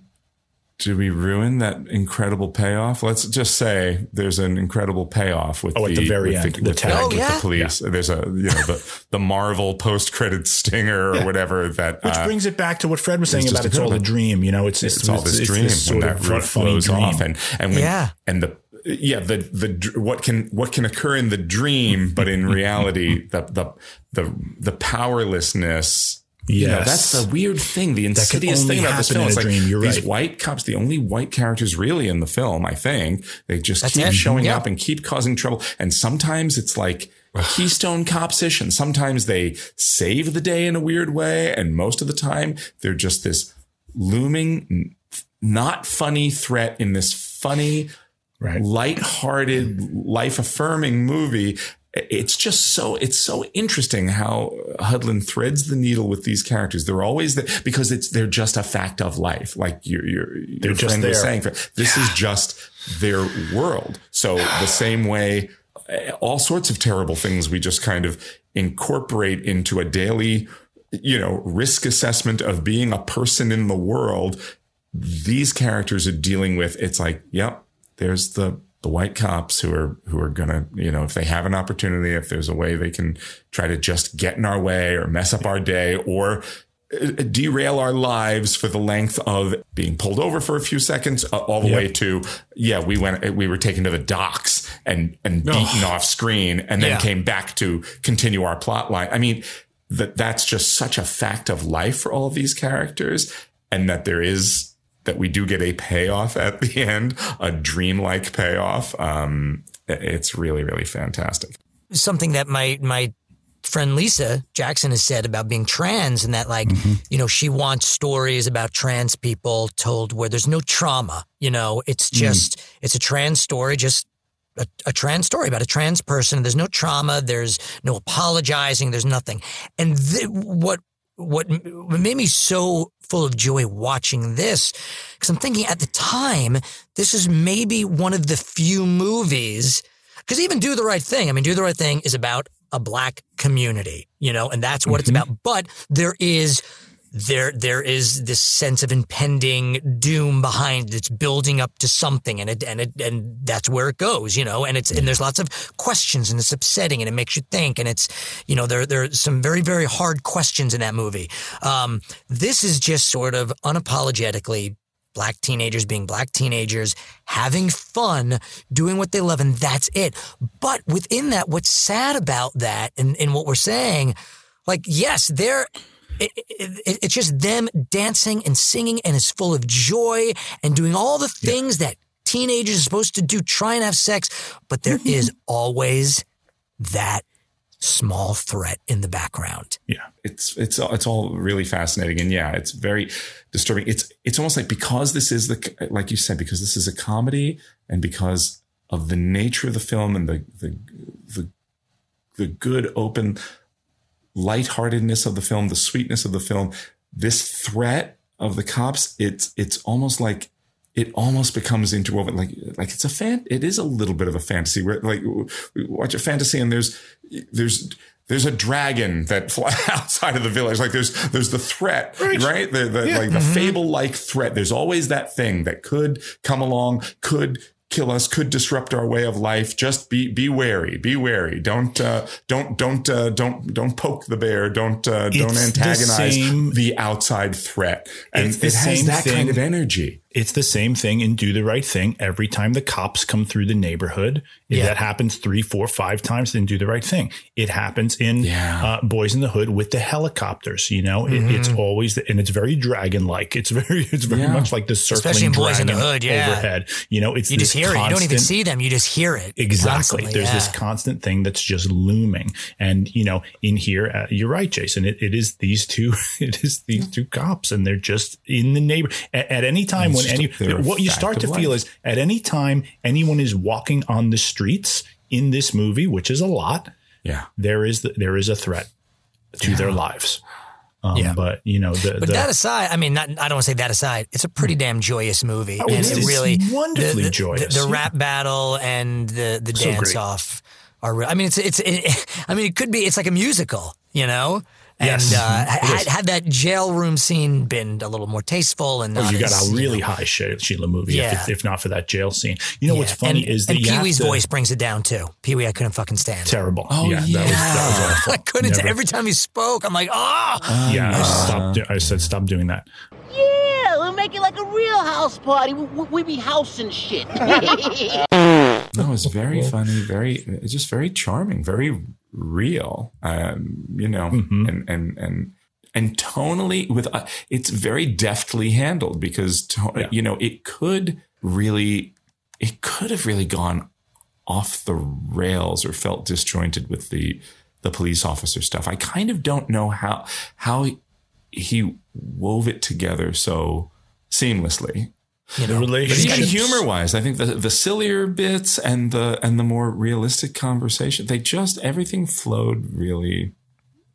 do we ruin that incredible payoff? Let's just say there's an incredible payoff with Oh, the, at the very with end, the, the with, tag. the, Oh, with yeah? the police. There's a you know the the Marvel post credit stinger or whatever that Which uh, brings it back to what Fred was saying about just it's all a dream. You know, it's it's, all this dream this when sort that of roof funny flows dream. off and and when, Yeah. and the yeah the the what can what can occur in the dream but in reality the the the the powerlessness you know, Yes. that's the weird thing the insidious thing about this film is like these right. white cops the only white characters really in the film I think they just That's keep it. showing Yeah. up and keep causing trouble and sometimes it's like Keystone Cops-ish, and sometimes they save the day in a weird way, and most of the time they're just this looming, not funny threat in this funny, Right. light-hearted, life-affirming movie. It's just so it's so interesting how Hudlin threads the needle with these characters. They're always there because it's they're just a fact of life. Like your your, your They're just friend was there. saying, this is just their world. So the same way eh, all sorts of terrible things we just kind of incorporate into a daily, you know, risk assessment of being a person in the world. These characters are dealing with. It's like, yep, there's the the white cops who are who are gonna, you know, if they have an opportunity, if there's a way they can try to just get in our way or mess up our day or uh, derail our lives for the length of being pulled over for a few seconds, uh, all the Yep. way to yeah, we went we were taken to the docks and and beaten off screen, and then Yeah. came back to continue our plot line. I mean, that that's just such a fact of life for all of these characters, and that there is that we do get a payoff at the end, a dreamlike payoff. Um, it's really really fantastic. something that my my friend Lisa Jackson has said about being trans and that like Mm-hmm. you know she wants stories about trans people told where there's no trauma you know it's Mm. just it's a trans story just a, a trans story about a trans person there's no trauma there's no apologizing there's nothing and th- what what made me so full of joy watching this because I'm thinking at the time this is maybe one of the few movies because even do the right thing. I mean, do the right thing is about a black community, you know, and that's what it's mm-hmm. about. But there is there there is this sense of impending doom behind. It's building up to something, and it and it and that's where it goes, you know. And it's and there's lots of questions, and it's upsetting, and it makes you think, and it's you know there there are some very very hard questions in that movie. Um, this is just sort of unapologetically black teenagers being black teenagers, having fun, doing what they love, and that's it. But within that, what's sad about that and, and what we're saying, like, yes, they're. It, it, it's just them dancing and singing and it's full of joy and doing all the things that teenagers are supposed to do, try and have sex. But there is always that small threat in the background. Yeah, it's it's it's all really fascinating, and yeah, it's very disturbing. It's it's almost like because this is the like you said, because this is a comedy, and because of the nature of the film and the the the, the good open lightheartedness of the film, the sweetness of the film, this threat of the cops, it's it's almost like it almost becomes interwoven like like it's a fan it is a little bit of a fantasy where like we watch a fantasy and there's there's there's a dragon that flies outside of the village like there's there's the threat right, The, the, Yeah. like the Mhm. fable like threat there's always that thing that could come along could kill us could disrupt our way of life. Just be be wary be wary. Don't uh don't don't uh don't don't poke the bear. Don't uh don't It's the antagonize same- the outside threat. And it has that kind of energy It's the same thing and Do the Right Thing. Every time the cops come through the neighborhood, if Yeah. that happens three, four, five times, then Do the Right Thing. It happens in uh, Boys in the Hood with the helicopters. You know, it, it's Mhm. always the, and it's very dragon like. It's very it's very Yeah. much like the circling Especially in Boys in the dragon Hood, yeah. overhead. You know, it's you just this hear it. You don't even see them. You just hear it. Exactly. constantly, There's this constant thing that's just looming. And, you know, in here, uh, you're right, Jason. It, it is these two, it is these two cops and they're just in the neighbor at, at any time It's when just any, a- they're a what you start to of feel life. is at any time anyone is walking on the streets in this movie, which is a lot. Yeah. There is, the, there is a threat to their lives. Um, Yeah. but you know, the, But the, that aside, I mean, not, I don't want to say that aside. It's a pretty damn joyous movie, Oh, and it it is really wonderfully the, the, joyous, The, the yeah. rap battle and the the So dance great. off are. Re- I mean, it's it's. It, I mean, it could be. It's like a musical, you know. And Yes, uh, had, had that jail room scene been a little more tasteful and Oh, not you got as, a really know- high Sheila movie Yeah. if, if not for that jail scene. You know what's funny and, is that and you Pee Wee's voice brings it down too. Pee Wee, I couldn't fucking stand. terrible. Oh, yeah, That was, that was awful. I couldn't. Never- Every time he spoke, I'm like, ah. yeah, I stopped. I said stop doing that. Yeah, we'll make it like a real house party. We, we, we be housing shit. No, it's very funny, very it's just very charming, very real. Um, you know, Mm-hmm. and and and and tonally with uh, it's very deftly handled because to, you know it could really it could have really gone off the rails or felt disjointed with the the police officer stuff. I kind of don't know how how he wove it together so seamlessly. The But even relationship, humor wise, I think the the sillier bits and the and the more realistic conversation, they just everything flowed really,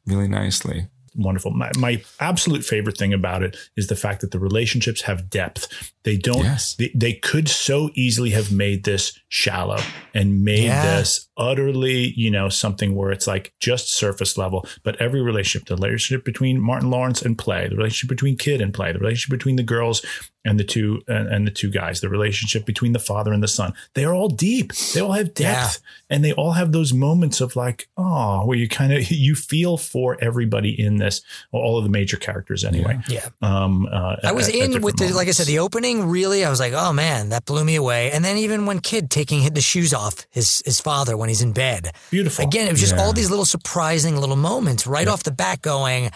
really nicely. wonderful. My, my absolute favorite thing about it is the fact that the relationships have depth. They don't. Yes. They, they could so easily have made this shallow and made Yeah. this utterly, you know, something where it's like just surface level. But every relationship, the relationship between Martin Lawrence and Play, the relationship between Kid and Play, the relationship between the girls and the two and, and the two guys, the relationship between the father and the son, they are all deep. They all have depth, and they all have those moments of like, oh, where you kind of you feel for everybody in this, well, all of the major characters anyway. Yeah. Um, uh, I was at- at in different with the, like I said, the opening. Really, I was like, oh man, that blew me away. And then even when Kid taking the shoes off his his father when he's in bed, beautiful. Again, it was just Yeah. all these little surprising little moments right off the bat. Going,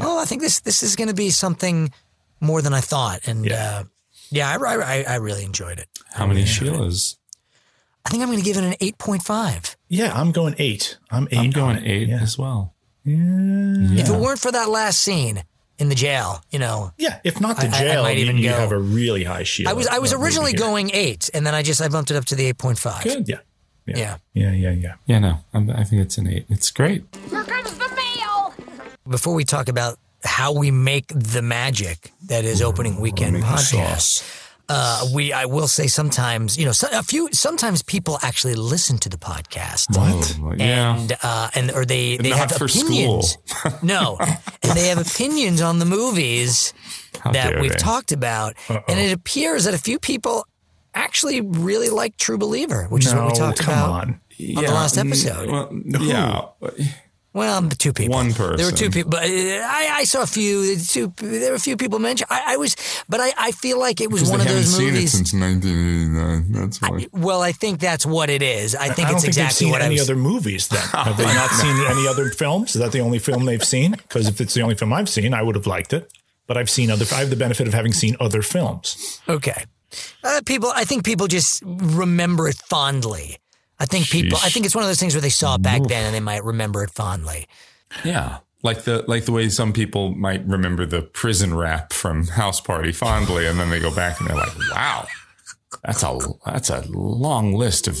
oh, I think this this is going to be something more than I thought. And yeah, uh, yeah, I, I I really enjoyed it. How many Sheilas? I think I'm going to give it an eight point five. Yeah, I'm going eight. I'm eight. I'm going eight Yeah. as well. If it weren't for that last scene in the jail, you know, Yeah, if not the jail, I- I might even you go- have a really high Sheila. I was I was originally going eight, and then I just I bumped it up to the eight point five. Good. Yeah. Yeah. Yeah. Yeah. Yeah. Yeah. Yeah, no, I'm, I think it's an eight. It's great. Here comes the mail. Before we talk about how we make the magic that is opening weekend make podcast. Uh, we, I will say sometimes, you know, so, a few, sometimes people actually listen to the podcast. What? Oh, yeah. And, uh, and, or they, they Not have for opinions. school. no. And they have opinions on the movies How that we've they. talked about. And it appears that a few people actually really like True Believer, which is what we talked come about on. on the last episode. Well, yeah. Well, two people. One person. There were two people, but uh, I, I saw a few. Two, there were a few people mentioned. I, I was, but I, I feel like it was Because one of haven't those seen movies. it since 1989. That's why. well, I think that's what it is. I think I don't it's think exactly they've seen what I any was. other movies. Then have they not seen any other films? Is that the only film they've seen? Because if it's the only film I've seen, I would have liked it. But I've seen other. I have the benefit of having seen other films. Okay, uh, people. I think people just remember it fondly. I think people. I think it's one of those things where they saw it back then and they might remember it fondly. Yeah. Like the like the way some people might remember the prison rap from House Party fondly, and then they go back and they're like, "Wow, that's a that's a long list of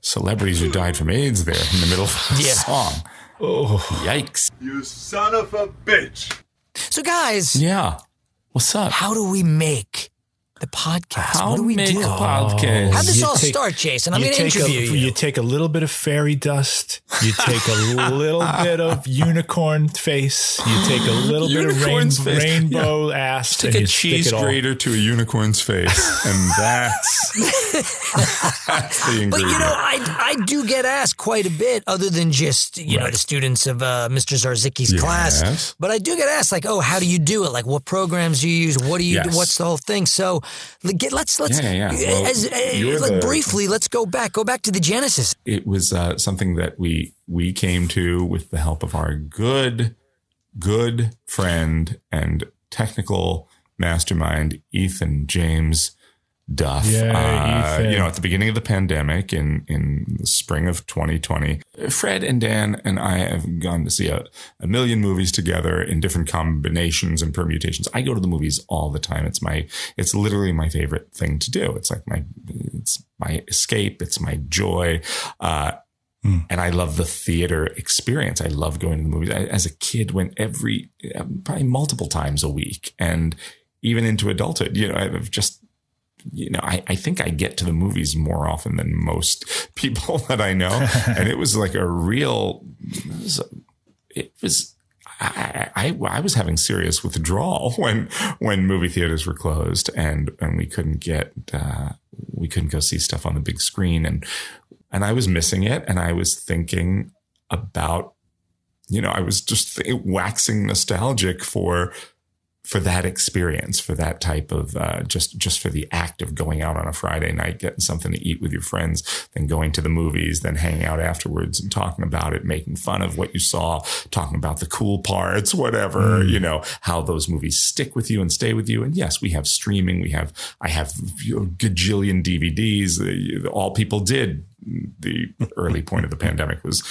celebrities who died from AIDS there in the middle of the Yeah. song." Oh, yikes! You son of a bitch. So, guys, Yeah, what's up? how do we make the podcast? How what do we make do? a podcast? How'd this You all take- start, Jason? I'm going to take a- interview you. You take a little bit of fairy dust. You take a little bit of unicorn face. You take a little bit of rain, Unicorn's face. rainbow ass. Take and a you cheese grater to a unicorn's face, and that's that's the ingredient. But you know, I I do get asked quite a bit, other than just you know the students of uh, Mr. Zarzicki's Yes. class. But I do get asked like, oh, how do you do it? Like, what programs do you use? What do you? Yes. What's the whole thing? So, like, get, let's let's Yeah, yeah. Well, as, you're like, the- briefly, let's go back. Go back to the genesis. it was uh, something that we we came to with the help of our good good friend and technical mastermind Ethan James Duff. Yay, Uh, you know, at the beginning of the pandemic in in the spring of 2020, Fred and Dan and I have gone to see a, a million movies together in different combinations and permutations. I go to the movies all the time. It's my it's literally my favorite thing to do. It's like my it's my escape. It's my joy. Uh, and I love the theater experience. I love going to the movies. I, as a kid, went every probably multiple times a week, and even into adulthood. You know, I've just you know, I, I think I get to the movies more often than most people that I know, and it was like a real. It was, it was I, I, I was having serious withdrawal when when movie theaters were closed and and we couldn't get uh, we couldn't go see stuff on the big screen and and I was missing it and I was thinking about you know I was just waxing nostalgic for for that experience, for that type of uh, just just for the act of going out on a Friday night, getting something to eat with your friends, then going to the movies, then hanging out afterwards and talking about it, making fun of what you saw, talking about the cool parts, whatever, mm. you know, how those movies stick with you and stay with you. And yes, we have streaming, we have I have a gajillion DVDs. All people did the early point of the pandemic was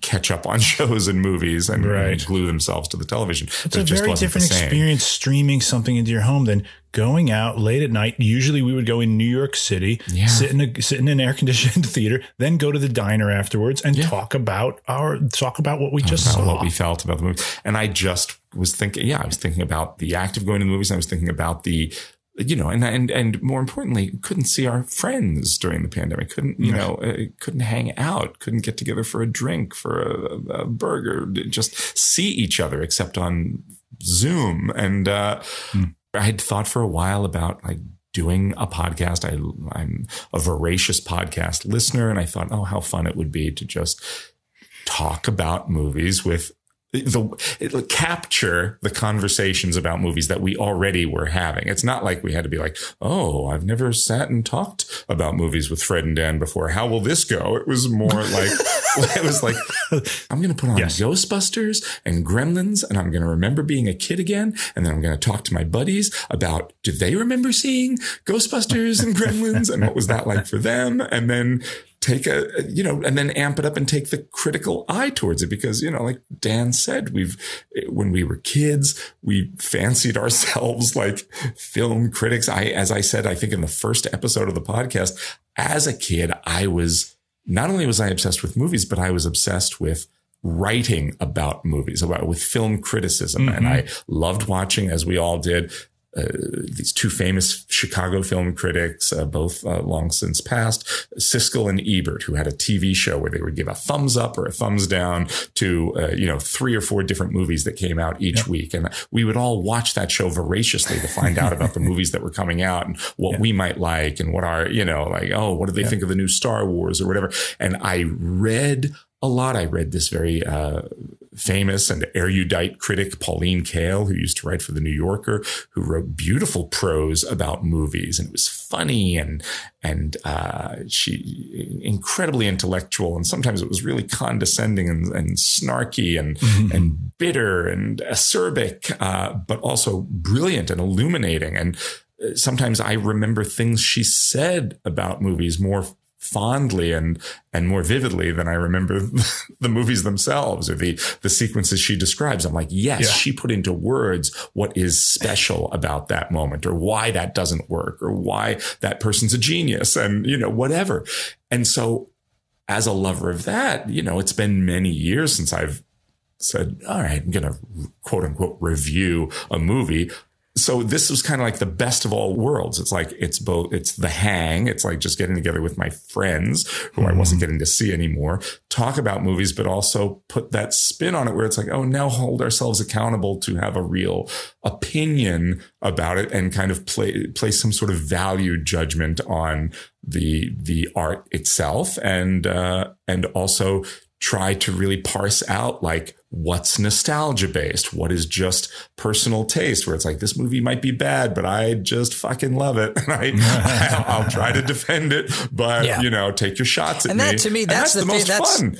catch up on shows and movies and, right. and glue themselves to the television. It's a very different experience streaming something into your home than going out late at night. Usually we would go in New York City, yeah. sit in a sit in an air conditioned theater, then go to the diner afterwards and yeah. talk about our talk about what we just saw. What we felt about the movie. And I just was thinking, yeah, I was thinking about the act of going to the movies. I was thinking about the you know, and and and more importantly, couldn't see our friends during the pandemic. Couldn't you know? Uh, couldn't hang out. Couldn't get together for a drink, for a, a burger. Just see each other, except on Zoom. And uh, mm. I had thought for a while about like doing a podcast. I, I'm a voracious podcast listener, and I thought, oh, how fun it would be to just talk about movies with the it, capture the conversations about movies that we already were having. It's not like we had to be like, "Oh, I've never sat and talked about movies with Fred and Dan before. How will this go?" It was more like it was like I'm going to put on yes. Ghostbusters and Gremlins and I'm going to remember being a kid again and then I'm going to talk to my buddies about do they remember seeing Ghostbusters and Gremlins and what was that like for them and then take a, you know, and then amp it up and take the critical eye towards it because, you know, like Dan said, we've, when we were kids, we fancied ourselves like film critics. I, as I said, I think in the first episode of the podcast, as a kid, I was, not only was I obsessed with movies, but I was obsessed with writing about movies, about with film criticism. Mm-hmm. And I loved watching, as we all did, uh, these two famous Chicago film critics, uh, both uh, long since passed, Siskel and Ebert, who had a TV show where they would give a thumbs up or a thumbs down to, uh, you know, three or four different movies that came out each week. And we would all watch that show voraciously to find out about the movies that were coming out and what we might like and what are, you know, like, oh, what do they think of the new Star Wars or whatever. And I read a lot. I read this very uh, famous and erudite critic, Pauline Kael, who used to write for the New Yorker, who wrote beautiful prose about movies, and it was funny and and uh, she incredibly intellectual, and sometimes it was really condescending and, and snarky and mm-hmm. and bitter and acerbic, uh, but also brilliant and illuminating and uh, sometimes I remember things she said about movies more fondly and and more vividly than I remember the movies themselves or the the sequences she describes. I'm like, yes, yeah. she put into words what is special about that moment or why that doesn't work or why that person's a genius and you know whatever. And so as a lover of that, you know, it's been many years since I've said, all right, I'm going to quote unquote review a movie so this was kind of like the best of all worlds. It's like it's both it's the hang. It's like just getting together with my friends who mm-hmm. I wasn't mm-hmm. getting to see anymore, talk about movies, but also put that spin on it where it's like, oh, now hold ourselves accountable to have a real opinion about it and kind of play place some sort of value judgment on the the art itself and uh, and also try to really parse out like what's nostalgia based, what is just personal taste, where it's like this movie might be bad, but I just fucking love it, and I I'll try to defend it, but yeah. you know, take your shots at and me. And that to me, that's, that's the, the most that's, fun.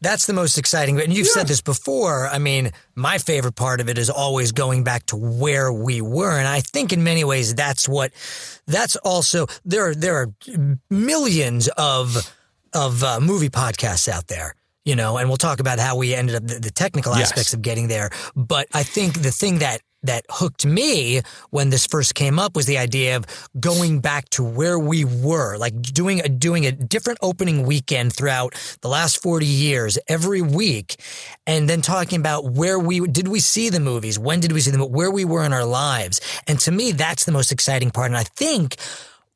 That's the most exciting. And you've yeah. said this before. I mean, my favorite part of it is always going back to where we were. And I think in many ways that's what, that's also, there, there are millions of, of uh, movie podcasts out there you know, and we'll talk about how we ended up the, the technical aspects yes. of getting there. But I think the thing that that hooked me when this first came up was the idea of going back to where we were, like doing a, doing a different opening weekend throughout the last 40 years every week. And then talking about where we, did we see the movies? When did we see them? Where we were in our lives. And to me, that's the most exciting part. And I think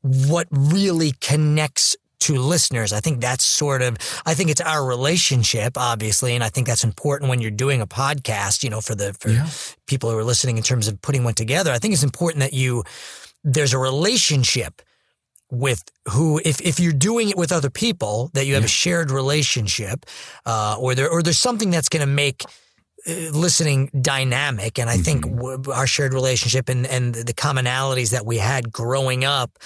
what really connects to listeners. I think that's sort of, I think it's our relationship, obviously. And I think that's important when you're doing a podcast, you know, for the, for Yeah. people who are listening in terms of putting one together. I think it's important that you, there's a relationship with who if, if you're doing it with other people that you have a shared relationship uh, or there or there's something that's going to make listening dynamic. And i mm-hmm. think w- our shared relationship and and the commonalities that we had growing up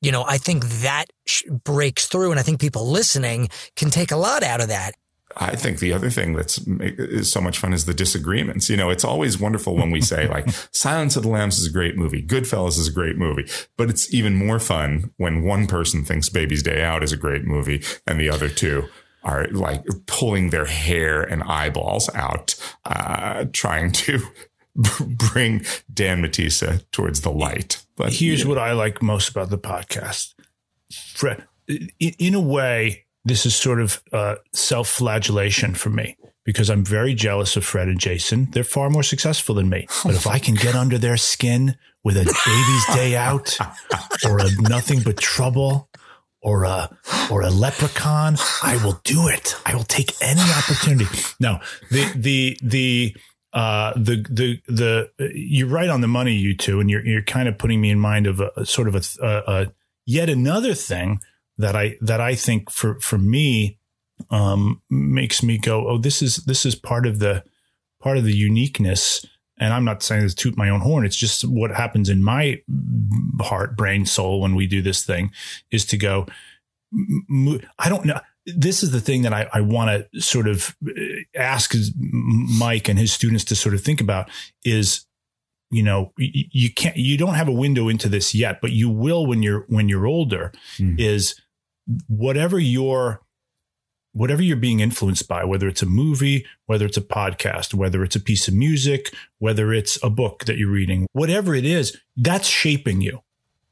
you know i think that sh- breaks through. And i think people listening can take a lot out of that. I think the other thing that's is so much fun is the disagreements. You know, it's always wonderful when we say like Silence of the Lambs is a great movie, Goodfellas is a great movie, but it's even more fun when one person thinks Baby's Day Out is a great movie and the other two are like pulling their hair and eyeballs out, uh, trying to bring Dan Matissa towards the light. But here's what I like most about the podcast. Fred, in, in a way, this is sort of uh, self flagellation for me because I'm very jealous of Fred and Jason. They're far more successful than me. But if I can get under their skin with a baby's day out or a nothing but trouble or a or a leprechaun, I will do it. I will take any opportunity. No, the the the uh, the the the you're right on the money, you two, and you're you're kind of putting me in mind of a, a sort of a, a, a yet another thing that I that I think for for me um, makes me go, oh, this is this is part of the part of the uniqueness. And I'm not saying to toot my own horn. It's just what happens in my heart, brain, soul when we do this thing is to go. I don't know. This is the thing that I, I want to sort of uh, ask Mike and his students to sort of think about is you know you can't you don't have a window into this yet but you will when you're when you're older is whatever your whatever you're being influenced by whether it's a movie whether it's a podcast whether it's a piece of music whether it's a book that you're reading whatever it is that's shaping you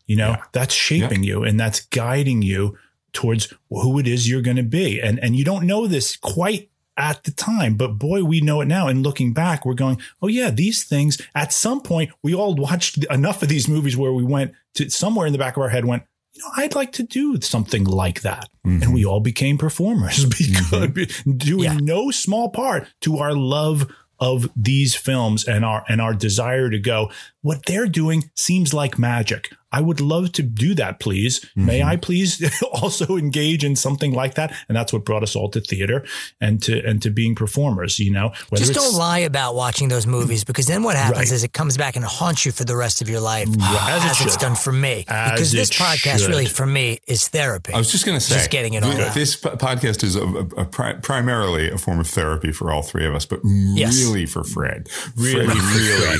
you know? That's shaping you and that's guiding you towards who it is you're going to be. And and you don't know this quite at the time but boy we know it now. And looking back we're going oh yeah these things at some point we all watched enough of these movies where we went to somewhere in the back of our head went you know i'd like to do something like that. And mm-hmm. we all became performers because mm-hmm. doing no small part to our love of these films and our and our desire to go. What they're doing seems like magic i would love to do that please may mm-hmm. i please also engage in something like that and that's what brought us all to theater and to and to being performers you know Whether Just don't lie about watching those movies because then what happens Right. is it comes back and haunts you for the rest of your life, As it it's done for me. As because this it podcast should. really, for me, is therapy. I was just going to say, just getting it all th- out. This po- podcast is a, a, a pri- primarily a form of therapy for all three of us, but Yes. really for Fred. Really Fred for really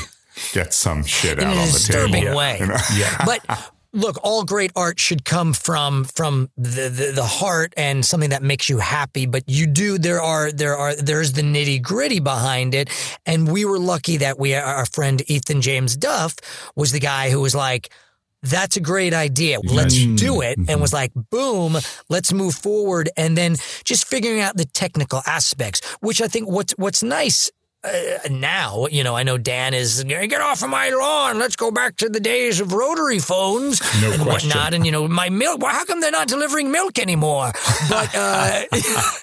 gets some shit in out a on the disturbing table. way. you know? but look, all great art should come from from the, the the heart and something that makes you happy. But you do there are there are there's the nitty gritty behind it, and we were lucky that we our friend Ethan James Duff was the guy who was like. That's a great idea. Let's mm-hmm. do it. And mm-hmm. was like, boom, let's move forward. And then just figuring out the technical aspects, which I think what's, what's nice uh, now, you know, I know Dan is get off of my lawn. Let's go back to the days of rotary phones No and question. whatnot. And you know, my milk. Well, how come they're not delivering milk anymore? But uh,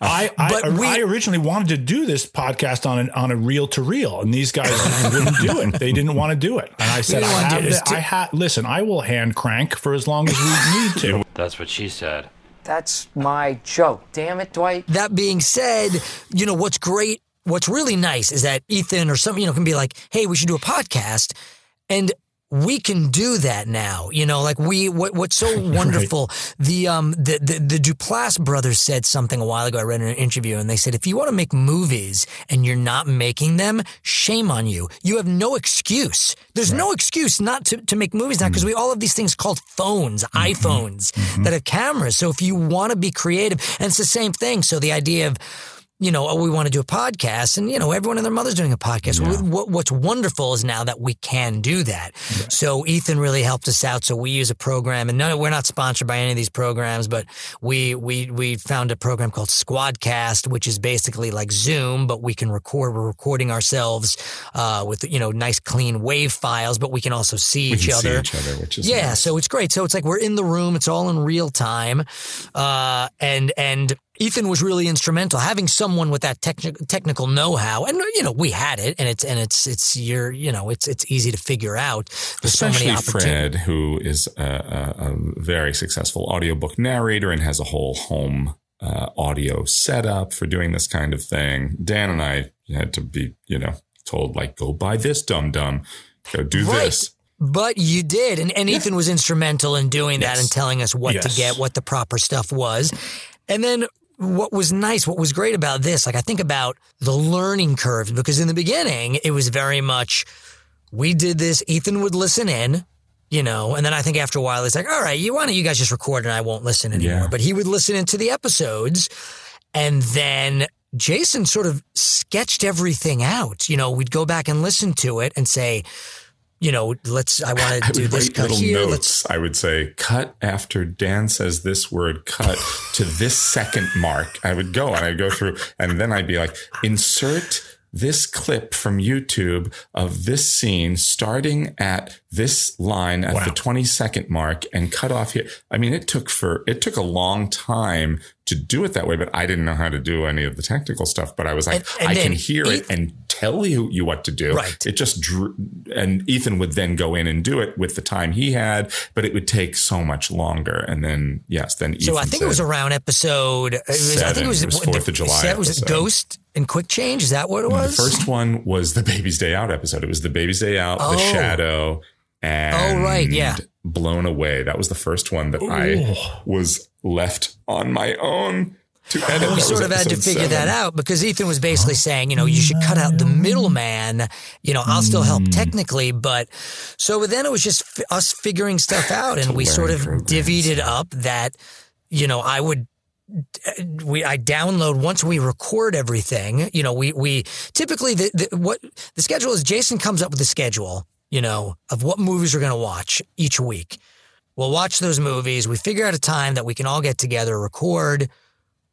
I, I, But we- I originally wanted to do this podcast on an, on a reel to reel, and these guys wouldn't do it. They didn't want to do it, and I said, "I wanna have it. the, I ha- listen. I will hand crank for as long as we need to." That's what she said. That's my joke. Damn it, Dwight. that being said, you know what's great, what's really nice is that Ethan or some, you know, can be like, "Hey, we should do a podcast," and we can do that now. You know, like we what what's so wonderful. The um the, the the Duplass brothers said something a while ago. I read in an interview, and they said, if you want to make movies and you're not making them, shame on you. You have no excuse. There's no excuse not to, to make movies now because mm. we all have these things called phones, mm-hmm. iPhones mm-hmm. that have cameras. So if you want to be creative, and it's the same thing. So the idea of you know, oh, we want to do a podcast, and you know, everyone and their mother's doing a podcast. Yeah. What, what's wonderful is now that we can do that. So Ethan really helped us out. So we use a program, and no, we're not sponsored by any of these programs, but we we we found a program called Squadcast, which is basically like Zoom, but we can record. We're recording ourselves uh, with you know nice clean wave files, but we can also see We each can see other. each other, which is yeah. nice. So it's great. So it's like we're in the room. It's all in real time, uh, and and Ethan was really instrumental having someone with that techni- technical know-how, and you know we had it, and it's and it's it's your you know it's it's easy to figure out. There's so Especially many. Fred, who is a, a, a very successful audiobook narrator and has a whole home uh, audio setup for doing this kind of thing. Dan and I had to be, you know, told like, go buy this dum dum, go do Right. this. But you did, and, and Ethan was instrumental in doing that and telling us what Yes. to get, what the proper stuff was. And then what was nice, what was great about this, like I think about the learning curve, because in the beginning, it was very much, we did this, Ethan would listen in, you know, and then I think after a while, it's like, all right, you why don't you guys just record and I won't listen anymore. Yeah. But he would listen into the episodes and then Jason sort of sketched everything out. You know, we'd go back and listen to it and say, you know, let's, I want to do this cut little here. Let's. I would say, cut after Dan says this word, cut to this second mark. I would go and I'd go through, and then I'd be like, insert this clip from YouTube of this scene starting at this line at the 20 second mark and cut off here. I mean, it took for, it took a long time to do it that way, but I didn't know how to do any of the technical stuff. But I was like, And- and I can hear it and tell you, you what to do. Right. It just drew, and Ethan would then go in and do it with the time he had, but it would take so much longer. And then, yes, then so I think it was around episode, was, I think it was, It was what, 4th of July That was it episode. Ghost and Quick Change. Is that what it No, was? The first one was the Baby's Day Out episode. It was the Baby's Day Out, Oh. The Shadow, and Oh, right, yeah. Blown Away. That was the first one that I was left on my own to edit. We sort of had to episode figure that out because Ethan was basically saying, you know, you should cut out the middleman. You know, I'll still Hmm. help technically, but so then it was just f- us figuring stuff out, and we sort of divvied it up that, you know, I would. We I download once we record everything. You know, we we typically the, the what the schedule is. Jason comes up with the schedule. You know, of what movies we're going to watch each week. We'll watch those movies. We figure out a time that we can all get together, record.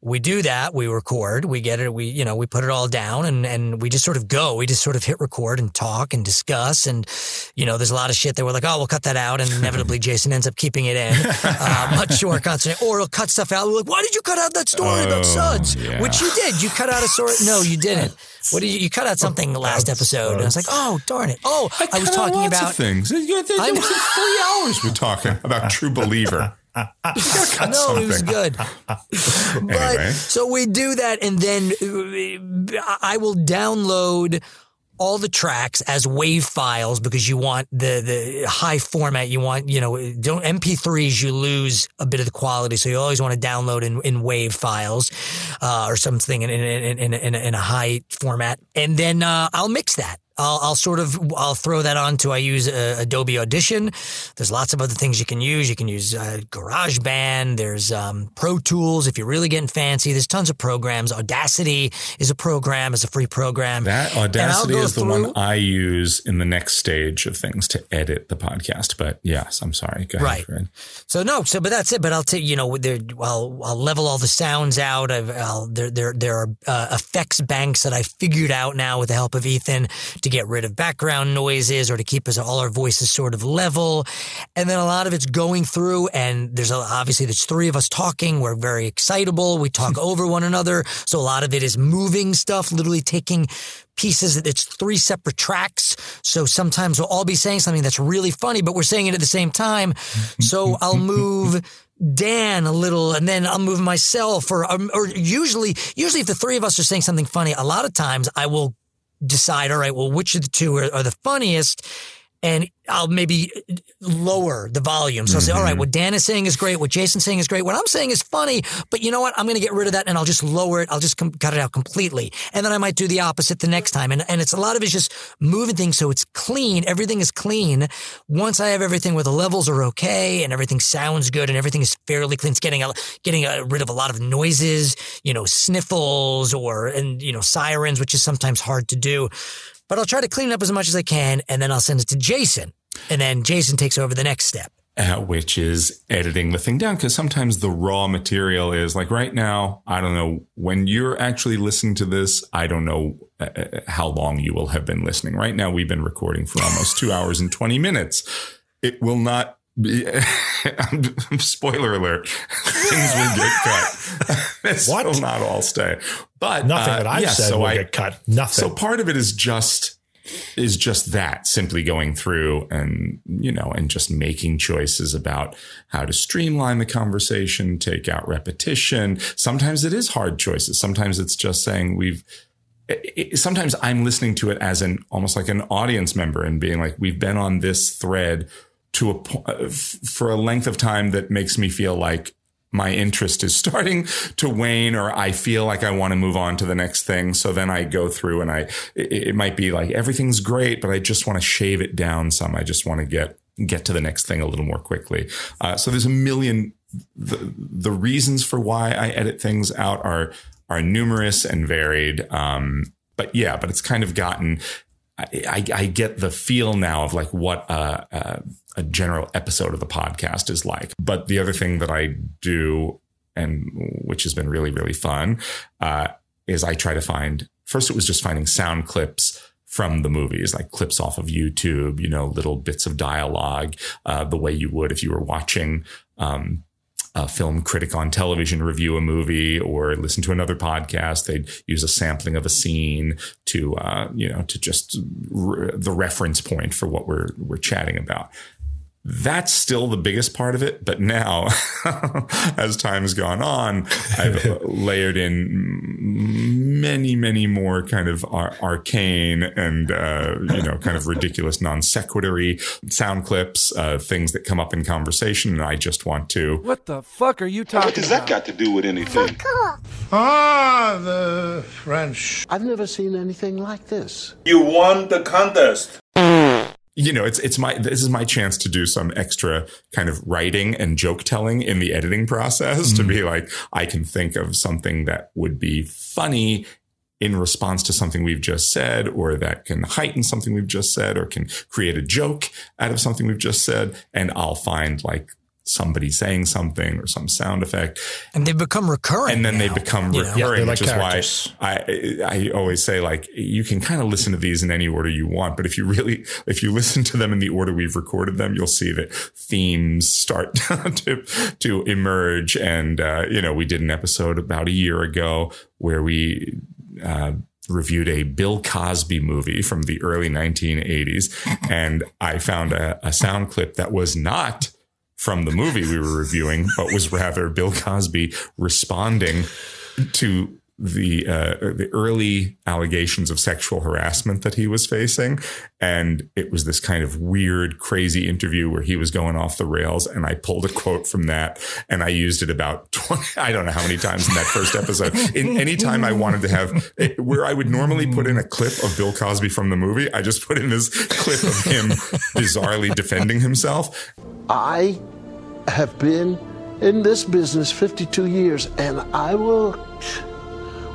We do that. We record. We get it. We, you know, we put it all down and, and we just sort of go. We just sort of hit record and talk and discuss. And, you know, there's a lot of shit that we're like, oh, we'll cut that out. And inevitably Jason ends up keeping it in. Uh, much more constant. Or he'll cut stuff out. We're like, why did you cut out that story about Oh, Suds? yeah. Which you did. You cut out a story. No, you didn't. What did you, you cut out something last episode. And I was like, oh, darn it. Oh, I, was talking about things. It I was three hours we're talking about True Believer. No, it was good. Anyway. So we do that, and then uh, I will download all the tracks as wave files because you want the the high format. You want you know don't MP3s. You lose a bit of the quality, so you always want to download in, in wave files uh, or something in in, in, in, in, a, in a high format, and then uh, I'll mix that. I'll, I'll sort of I'll throw that onto I use uh, Adobe Audition. There's lots of other things you can use. You can use uh, GarageBand. There's um, Pro Tools if you're really getting fancy. There's tons of programs. Audacity is a program. It's a free program. That Audacity is the through- one I use in the next stage of things to edit the podcast. But yes, I'm sorry. Go ahead, Right. Fred. So no, so but that's it. But I'll take you know, there, I'll I'll level all the sounds out. I've, I'll, there there there are uh, effects banks that I figured out now with the help of Ethan to get rid of background noises or to keep us all our voices sort of level. And then a lot of it's going through, and there's a, obviously there's three of us talking. We're very excitable. We talk over one another, so a lot of it is moving stuff, literally taking pieces. It's three separate tracks. So sometimes we'll all be saying something that's really funny, but we're saying it at the same time. So I'll move Dan a little and then I'll move myself or, um, or usually, usually if the three of us are saying something funny, a lot of times I will decide, all right, well, which of the two are, are the funniest? And I'll maybe lower the volume. So I'll say, mm-hmm. all right, what Dan is saying is great. What Jason's saying is great. What I'm saying is funny, but you know what? I'm going to get rid of that and I'll just lower it. I'll just com- cut it out completely. And then I might do the opposite the next time. And, and it's a lot of it's just moving things so it's clean. Everything is clean. Once I have everything where the levels are okay and everything sounds good and everything is fairly clean, it's getting, a, getting rid of a lot of noises, you know, sniffles or, and, you know, sirens, which is sometimes hard to do. But I'll try to clean it up as much as I can and then I'll send it to Jason. And then Jason takes over the next step. uh, which is editing the thing down because sometimes the raw material is like right now i don't know when you're actually listening to this i don't know uh, uh, how long you will have been listening right now we've been recording for almost two hours and 20 minutes it will not spoiler alert things will get cut this What? will not all stay but Nothing uh, that I've yeah, said so will I- get cut. Nothing. so part of it is just is just that simply going through and you know and just making choices about how to streamline the conversation take out repetition sometimes it is hard choices sometimes it's just saying we've it- sometimes i'm listening to it as an almost like an audience member and being like we've been on this thread to a uh, for a length of time that makes me feel like my interest is starting to wane or I feel like I want to move on to the next thing. So then I go through and I, it, it might be like everything's great, but I just want to shave it down some. I just want to get, get to the next thing a little more quickly. Uh, so there's a million, the, the reasons for why I edit things out are, are numerous and varied. Um, but yeah, but it's kind of gotten, I, I, I get the feel now of like what a, a, a general episode of the podcast is like. But the other thing that I do, and which has been really, really fun, uh, is I try to find, first it was just finding sound clips from the movies, like clips off of YouTube, you know, little bits of dialogue, uh, the way you would if you were watching, um, a film critic on television review a movie or listen to another podcast. They'd use a sampling of a scene to, uh, you know, to just re- the reference point for what we're we're chatting about. That's still the biggest part of it, but now, as time's gone on, I've layered in many, many more kind of ar- arcane and uh, you know, kind of ridiculous non sequitory sound clips, uh, things that come up in conversation, and I just want to What the fuck are you talking What does that about? got to do with anything? Ah, the French. I've never seen anything like this. You won the contest. You know, it's it's my this is my chance to do some extra kind of writing and joke telling in the editing process to mm. be like I can think of something that would be funny in response to something we've just said or that can heighten something we've just said or can create a joke out of something we've just said. And I'll find like somebody saying something or some sound effect And they become recurring. and then they become you know? recurring, like which is characters. why I I always say like you can kind of listen to these in any order you want, but if you really if you listen to them in the order we've recorded them, you'll see that themes start to to emerge. And uh, you know, we did an episode about a year ago where we. Uh, reviewed a Bill Cosby movie from the early 1980s and I found a, a sound clip that was not from the movie we were reviewing, but was rather Bill Cosby responding to the uh, the early allegations of sexual harassment that he was facing, and it was this kind of weird, crazy interview where he was going off the rails, and I pulled a quote from that, and I used it about twenty, I don't know how many times in that first episode. In any time I wanted to have where I would normally put in a clip of Bill Cosby from the movie, I just put in this clip of him bizarrely defending himself, I have been in this business 52 years, and I will.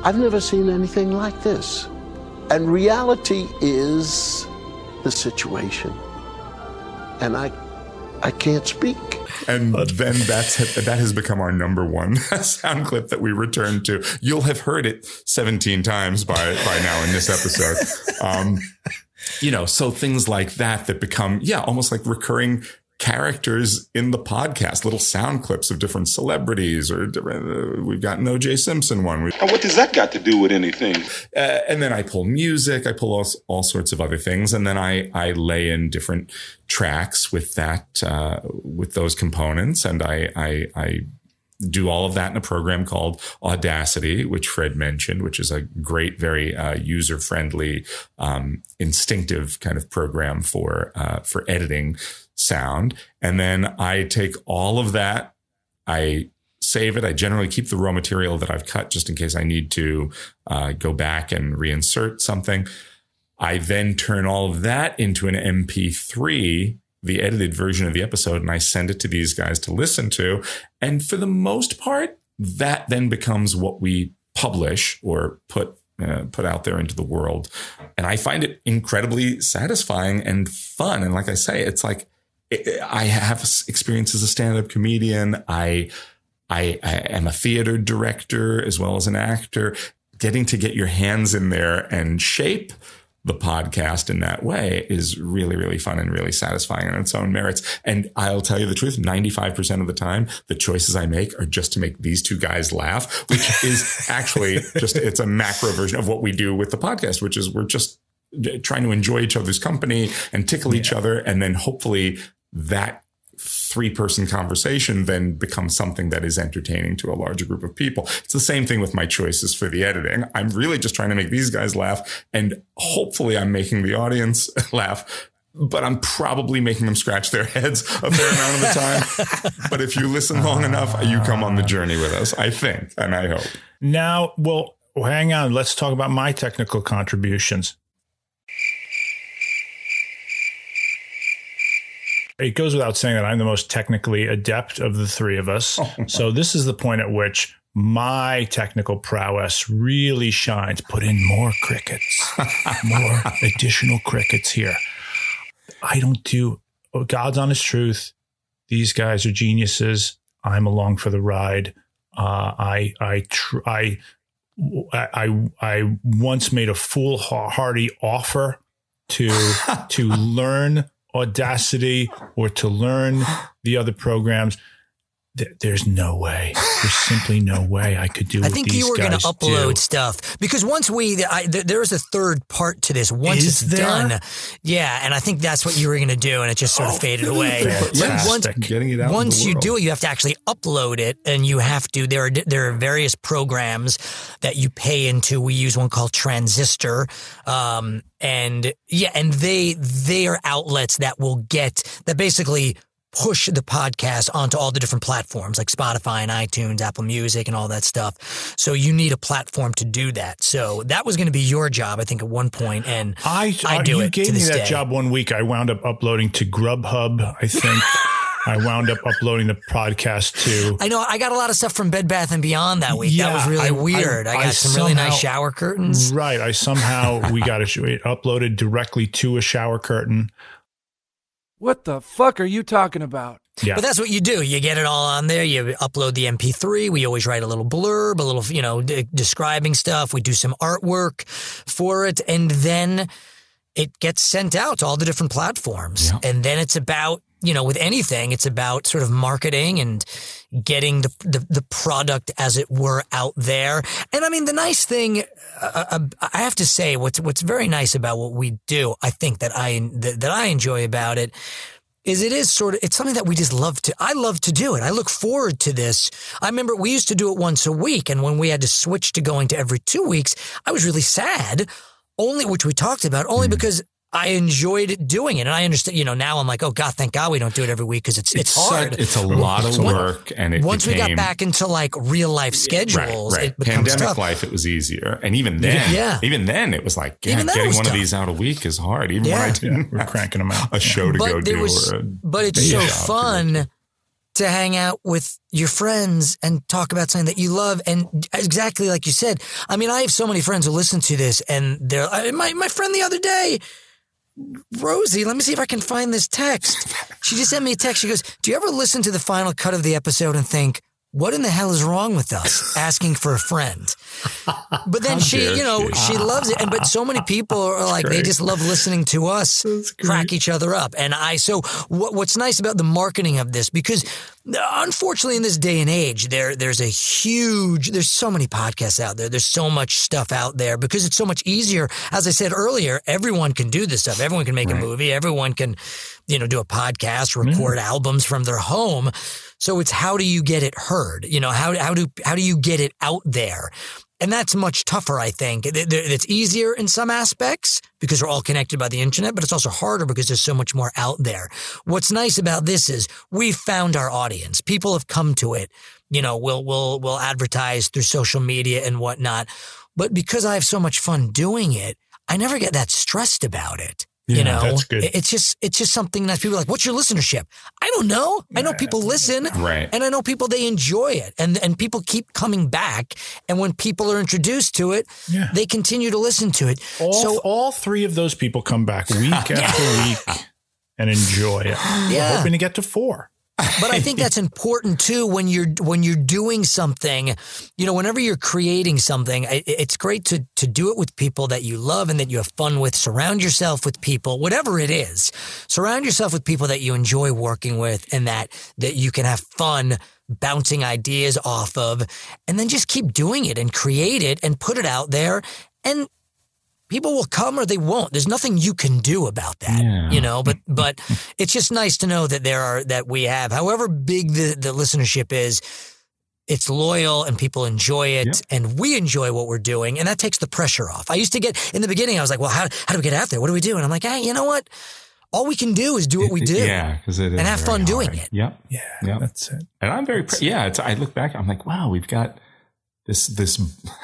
I've never seen anything like this. And reality is the situation. And I, I can't speak. And then that's that has become our number one sound clip that we return to. You'll have heard it 17 times by by now in this episode. Um, you know, so things like that that become yeah, almost like recurring characters in the podcast, little sound clips of different celebrities or different, uh, we've got an OJ Simpson one. We, what does that got to do with anything? uh, and then I pull music, I pull all, all sorts of other things, and then I I lay in different tracks with that uh, with those components, and I I, I do all of that in a program called Audacity, which Fred mentioned, which is a great, very uh, user friendly, um, instinctive kind of program for uh, for editing sound. And then I take all of that, I save it. I generally keep the raw material that I've cut just in case I need to uh, go back and reinsert something. I then turn all of that into an MP3 the edited version of the episode and I send it to these guys to listen to. And for the most part, that then becomes what we publish or put uh, put out there into the world. And I find it incredibly satisfying and fun. And like I say, it's like I have experience as a stand-up comedian. I, I, I am a theater director as well as an actor. Getting to get your hands in there and shape the podcast in that way is really, really fun and really satisfying on its own merits. And I'll tell you the truth, 95% of the time, the choices I make are just to make these two guys laugh, which is actually just, it's a macro version of what we do with the podcast, which is we're just eh, trying to enjoy each other's company and tickle yeah. each other. And then hopefully that three person conversation then becomes something that is entertaining to a larger group of people. It's the same thing with my choices for the editing. I'm really just trying to make these guys laugh and hopefully I'm making the audience laugh. But I'm probably making them scratch their heads a fair amount of the time. but if you listen long enough, you come on the journey with us, I think, and I hope. Now, well, hang on. Let's talk about my technical contributions. It goes without saying that I'm the most technically adept of the three of us. so this is the point at which my technical prowess really shines. Put in more crickets, more additional crickets here. I don't do oh, God's honest truth. These guys are geniuses. I'm along for the ride. Uh, I I tr- I I I once made a foolhardy offer to to learn Audacity or to learn the other programs. There's no way. There's simply no way I could do. I think you were going to upload do. stuff because once we, I, there's a third part to this. Once Is it's there? done, yeah, and I think that's what you were going to do, and it just sort of Oh, faded away. fantastic. Once, Getting it out once you do it, you have to actually upload it, and you have to. There are there are various programs that you pay into. We use one called Transistor, um, and yeah, and they they are outlets that will get that basically push the podcast onto all the different platforms like Spotify and iTunes, Apple Music, and all that stuff. So you need a platform to do that. So that was going to be your job, I think, at one point, and I, I do you it gave to me that day. job one week. I wound up uploading to Grubhub. I think I wound up uploading the podcast to. I know I got a lot of stuff from Bed Bath and Beyond that week. that was really I- weird. I, I- got I some really nice shower curtains. Right. I somehow we got it it uploaded directly to a shower curtain. What the fuck are you talking about? Yeah. But that's what you do. You get it all on there. You upload the MP3. We always write a little blurb, a little, you know, de- describing stuff. We do some artwork for it. And then it gets sent out to all the different platforms. And then it's about, you know, with anything, it's about sort of marketing and getting the, the, the product, as it were, out there. And I mean, the nice thing, uh, uh, I have to say, what's, what's very nice about what we do, I think that I, that, that I enjoy about it is it is sort of it's something that we just love to I love to do it. I look forward to this. I remember we used to do it once a week and when we had to switch to going to every 2 weeks, I was really sad only which we talked about only because I enjoyed doing it and I understand, you know, now I'm like, oh God, thank God we don't do it every week because it's, it's, such- hard. it's a lot of work, and it once we got back into like real life schedules, right, right. it becomes Pandemic tough. life, it was easier, and even then, Yeah. even then, it was like yeah, Even then it getting was one of these out a week is hard. Even when I didn't, we're cranking them out. a show to go but there do. was, or a but it's so job. fun to hang out with your friends and talk about something that you love. And exactly like you said, I mean, I have so many friends who listen to this, and they're I- my my friend the other day. Rosie, let me see if I can find this text. She just sent me a text. She goes, Do you ever listen to the final cut of the episode and think, what in the hell is wrong with us asking for a friend? But then she, you know, she. she loves it. And but so many people are like, they just love listening to us crack each other up. And I, so what, what's nice about the marketing of this, because unfortunately in this day and age, there, there's a huge, there's so many podcasts out there. There's so much stuff out there because it's so much easier. As I said earlier, everyone can do this stuff. Everyone can make a movie. Everyone can, you know, do a podcast, record albums from their home. So it's how do you get it heard? You know, how, how do, how do you get it out there? And that's much tougher, I think. It- it- It's easier in some aspects because we're all connected by the internet, but it's also harder because there's so much more out there. What's nice about this is we've found our audience. People have come to it. You know, we'll, we'll, we'll advertise through social media and whatnot. But because I have so much fun doing it, I never get that stressed about it. Yeah, you know, that's good. It's just, it's just something that people are like, what's your listenership? I don't know. I know people listen. Right. And I know people, they enjoy it and, and people keep coming back. And when people are introduced to it, Yeah. they continue to listen to it. All, so all three of those people come back week after week and enjoy it. We're hoping to get to four. But I think that's important too when you're when you're doing something. You know, whenever you're creating something, it's great to to do it with people that you love and that you have fun with. Surround yourself with people, whatever it is. Surround yourself with people that you enjoy working with and that that you can have fun bouncing ideas off of, and then just keep doing it and create it and put it out there and. People will come or they won't. There's nothing you can do about that, Yeah. you know. But but it's just nice to know that there are that we have, however big the the listenership is, it's loyal and people enjoy it, and we enjoy what we're doing, and that takes the pressure off. I used to get in the beginning, I was like, well, how how do we get out there? What do we do? And I'm like, hey, you know what? All we can do is do what we do, Yeah, because it is and have very fun doing it. Yep. Yeah, Yep. that's it. And I'm very, pr- yeah. It's, I look back, I'm like, wow, we've got this, this,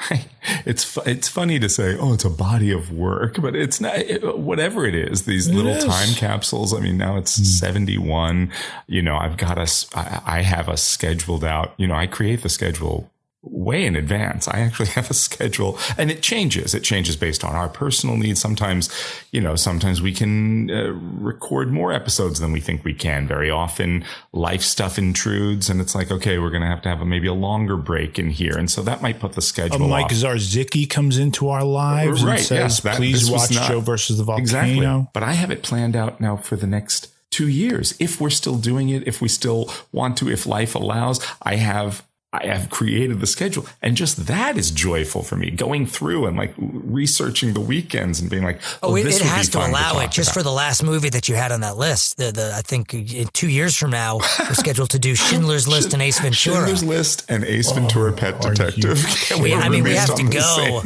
it's, it's funny to say, oh, it's a body of work, but it's not, it, whatever it is, these It little is. time capsules. I mean, now it's hmm. 71, you know, I've got us, I, I have us scheduled out, you know, I create the schedule way in advance. I actually have a schedule and it changes. It changes based on our personal needs. Sometimes, you know, sometimes we can uh, record more episodes than we think we can. Very often life stuff intrudes and it's like, okay, we're going to have to have a, maybe a longer break in here. And so that might put the schedule. A Mike off. Zarzicki comes into our lives and says, yes, that- please watch not- Joe versus the volcano. Exactly. But I have it planned out now for the next two years. If we're still doing it, if we still want to, if life allows, I have. I have created the schedule and just that is joyful for me going through and like researching the weekends and being like, Oh, oh, it, this it has be to allow talk it just about. for the last movie that you had on that list. The, the I think in two years from now we're scheduled to do Schindler's List and Ace Ventura. Schindler's List and Ace Ventura Pet Detective. Oh, We- I mean, we have to go.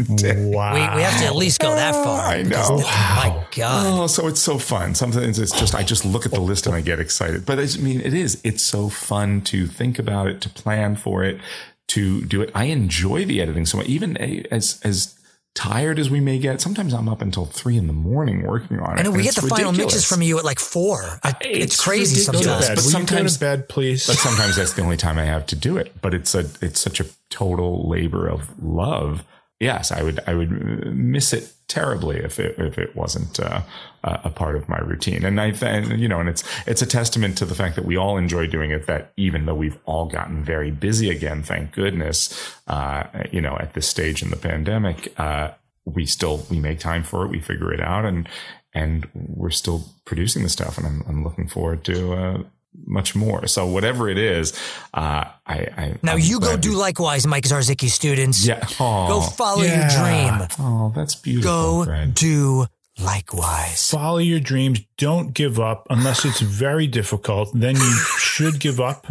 Wow. We, we have to at least go that far. I because know. th- My God. Oh, so it's so fun. Sometimes it's just I just look at the list and I get excited. But I mean, it is. It's so fun to think about it, to plan for it, to do it. I enjoy the editing so much. Even as as tired as we may get, sometimes I'm up until three in the morning working on it. I know we get the it's final mixes from you at like four. I- It's, crazy ridiculous. sometimes. But Will you go to sometimes bed, please? But sometimes that's the only time I have to do it. But it's a it's such a total labor of love. Yes, I would I would miss it terribly if it if it wasn't uh, a a part of my routine. And I and, you know, and it's it's a testament to the fact that we all enjoy doing it. That even though we've all gotten very busy again, thank goodness, uh, you know, at this stage in the pandemic, uh, we still we make time for it. We figure it out, and and we're still producing the stuff. And I'm I'm looking forward to. Uh, much more. So whatever it is, uh, I, I Now I'm you go do we- likewise, Mike Zarzicki students. Yeah. Aw. Go follow Yeah. your dream. Oh, that's beautiful. Go Fred. do likewise. Follow your dreams. Don't give up unless it's very difficult. Then you should give up.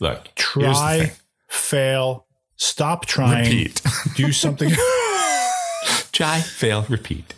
Look, Try, fail, stop trying, Repeat. do something. Try, fail, repeat.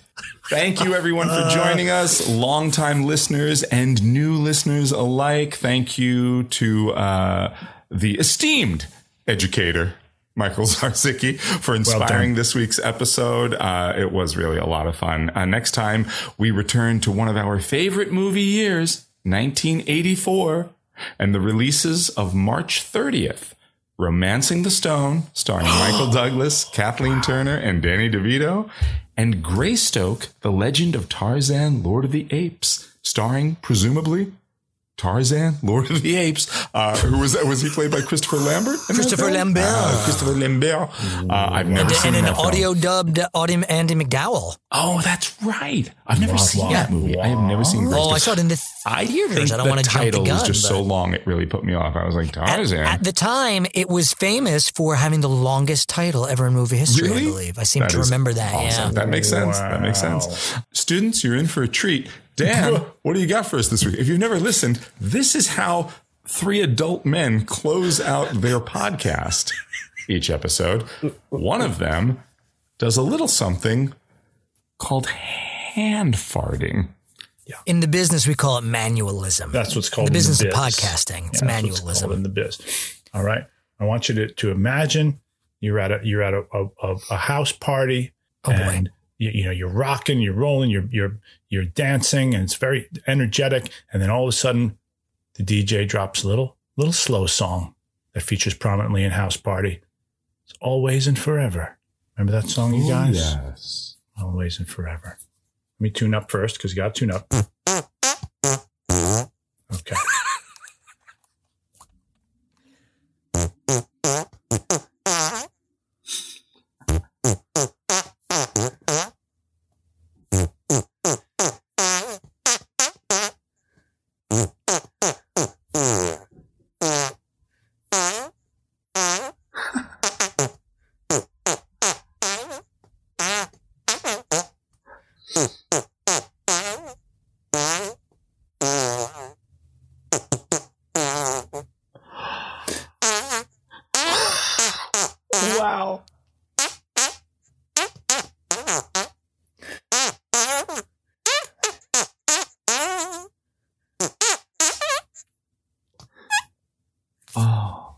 Thank you, everyone, for joining us, longtime listeners and new listeners alike. Thank you to uh, the esteemed educator, Michael Zarzicki, for inspiring this week's episode. Uh, it was really a lot of fun. Uh, next time, we return to one of our favorite movie years, 1984, and the releases of March 30th. Romancing the Stone, starring Michael Douglas, Kathleen Turner, and Danny DeVito, and Greystoke, The Legend of Tarzan, Lord of the Apes, starring presumably Tarzan, Lord of the Apes. Uh, who was that? Was he played by Christopher Lambert? Christopher? Lambert. Ah, Christopher Lambert. Uh, I've never And, seen and an that film. audio dubbed audio Andie MacDowell. Oh, that's right. I've never Wah, seen wah, that movie. I have never seen. Oh, Greystoke. I saw it in the I theaters. I don't want to jump the title gun. was just so long; it really put me off. I was like, Tarzan. at the time, it was famous for having the longest title ever in movie history, Really? I believe. I seem That to remember that, awesome. yeah. That makes sense. That makes sense. Students, you're in for a treat. Dan, what do you got for us this week? If you've never listened, this is how three adult men close out their podcast each episode. One of them does a little something called hand farting. In the business, we call it manualism. That's what's called the in business biz. of podcasting. It's Yeah, that's what's manualism. called in the biz. All right. I want you to, to imagine you're at a you're at a, a, a, a house party Oh, and you, you know you're rocking, you're rolling, you're you're you're dancing, and it's very energetic. And then all of a sudden, the DJ drops a little little slow song that features prominently in house party. It's always and forever. Remember that song, you Oh, guys? yes. Always and forever. Let me tune up first because you got to tune up. Okay. Wow. Oh.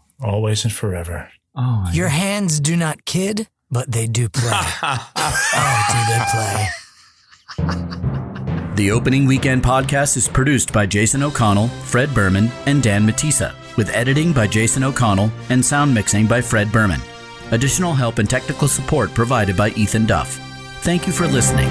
Always and forever. Oh. Your hands do not kid, but they do play. oh, do they play? The Opening Weekend podcast is produced by Jason O'Connell, Fred Berman, and Dan Matissa, with editing by Jason O'Connell and sound mixing by Fred Berman. Additional help and technical support provided by Ethan Duff. Thank you for listening.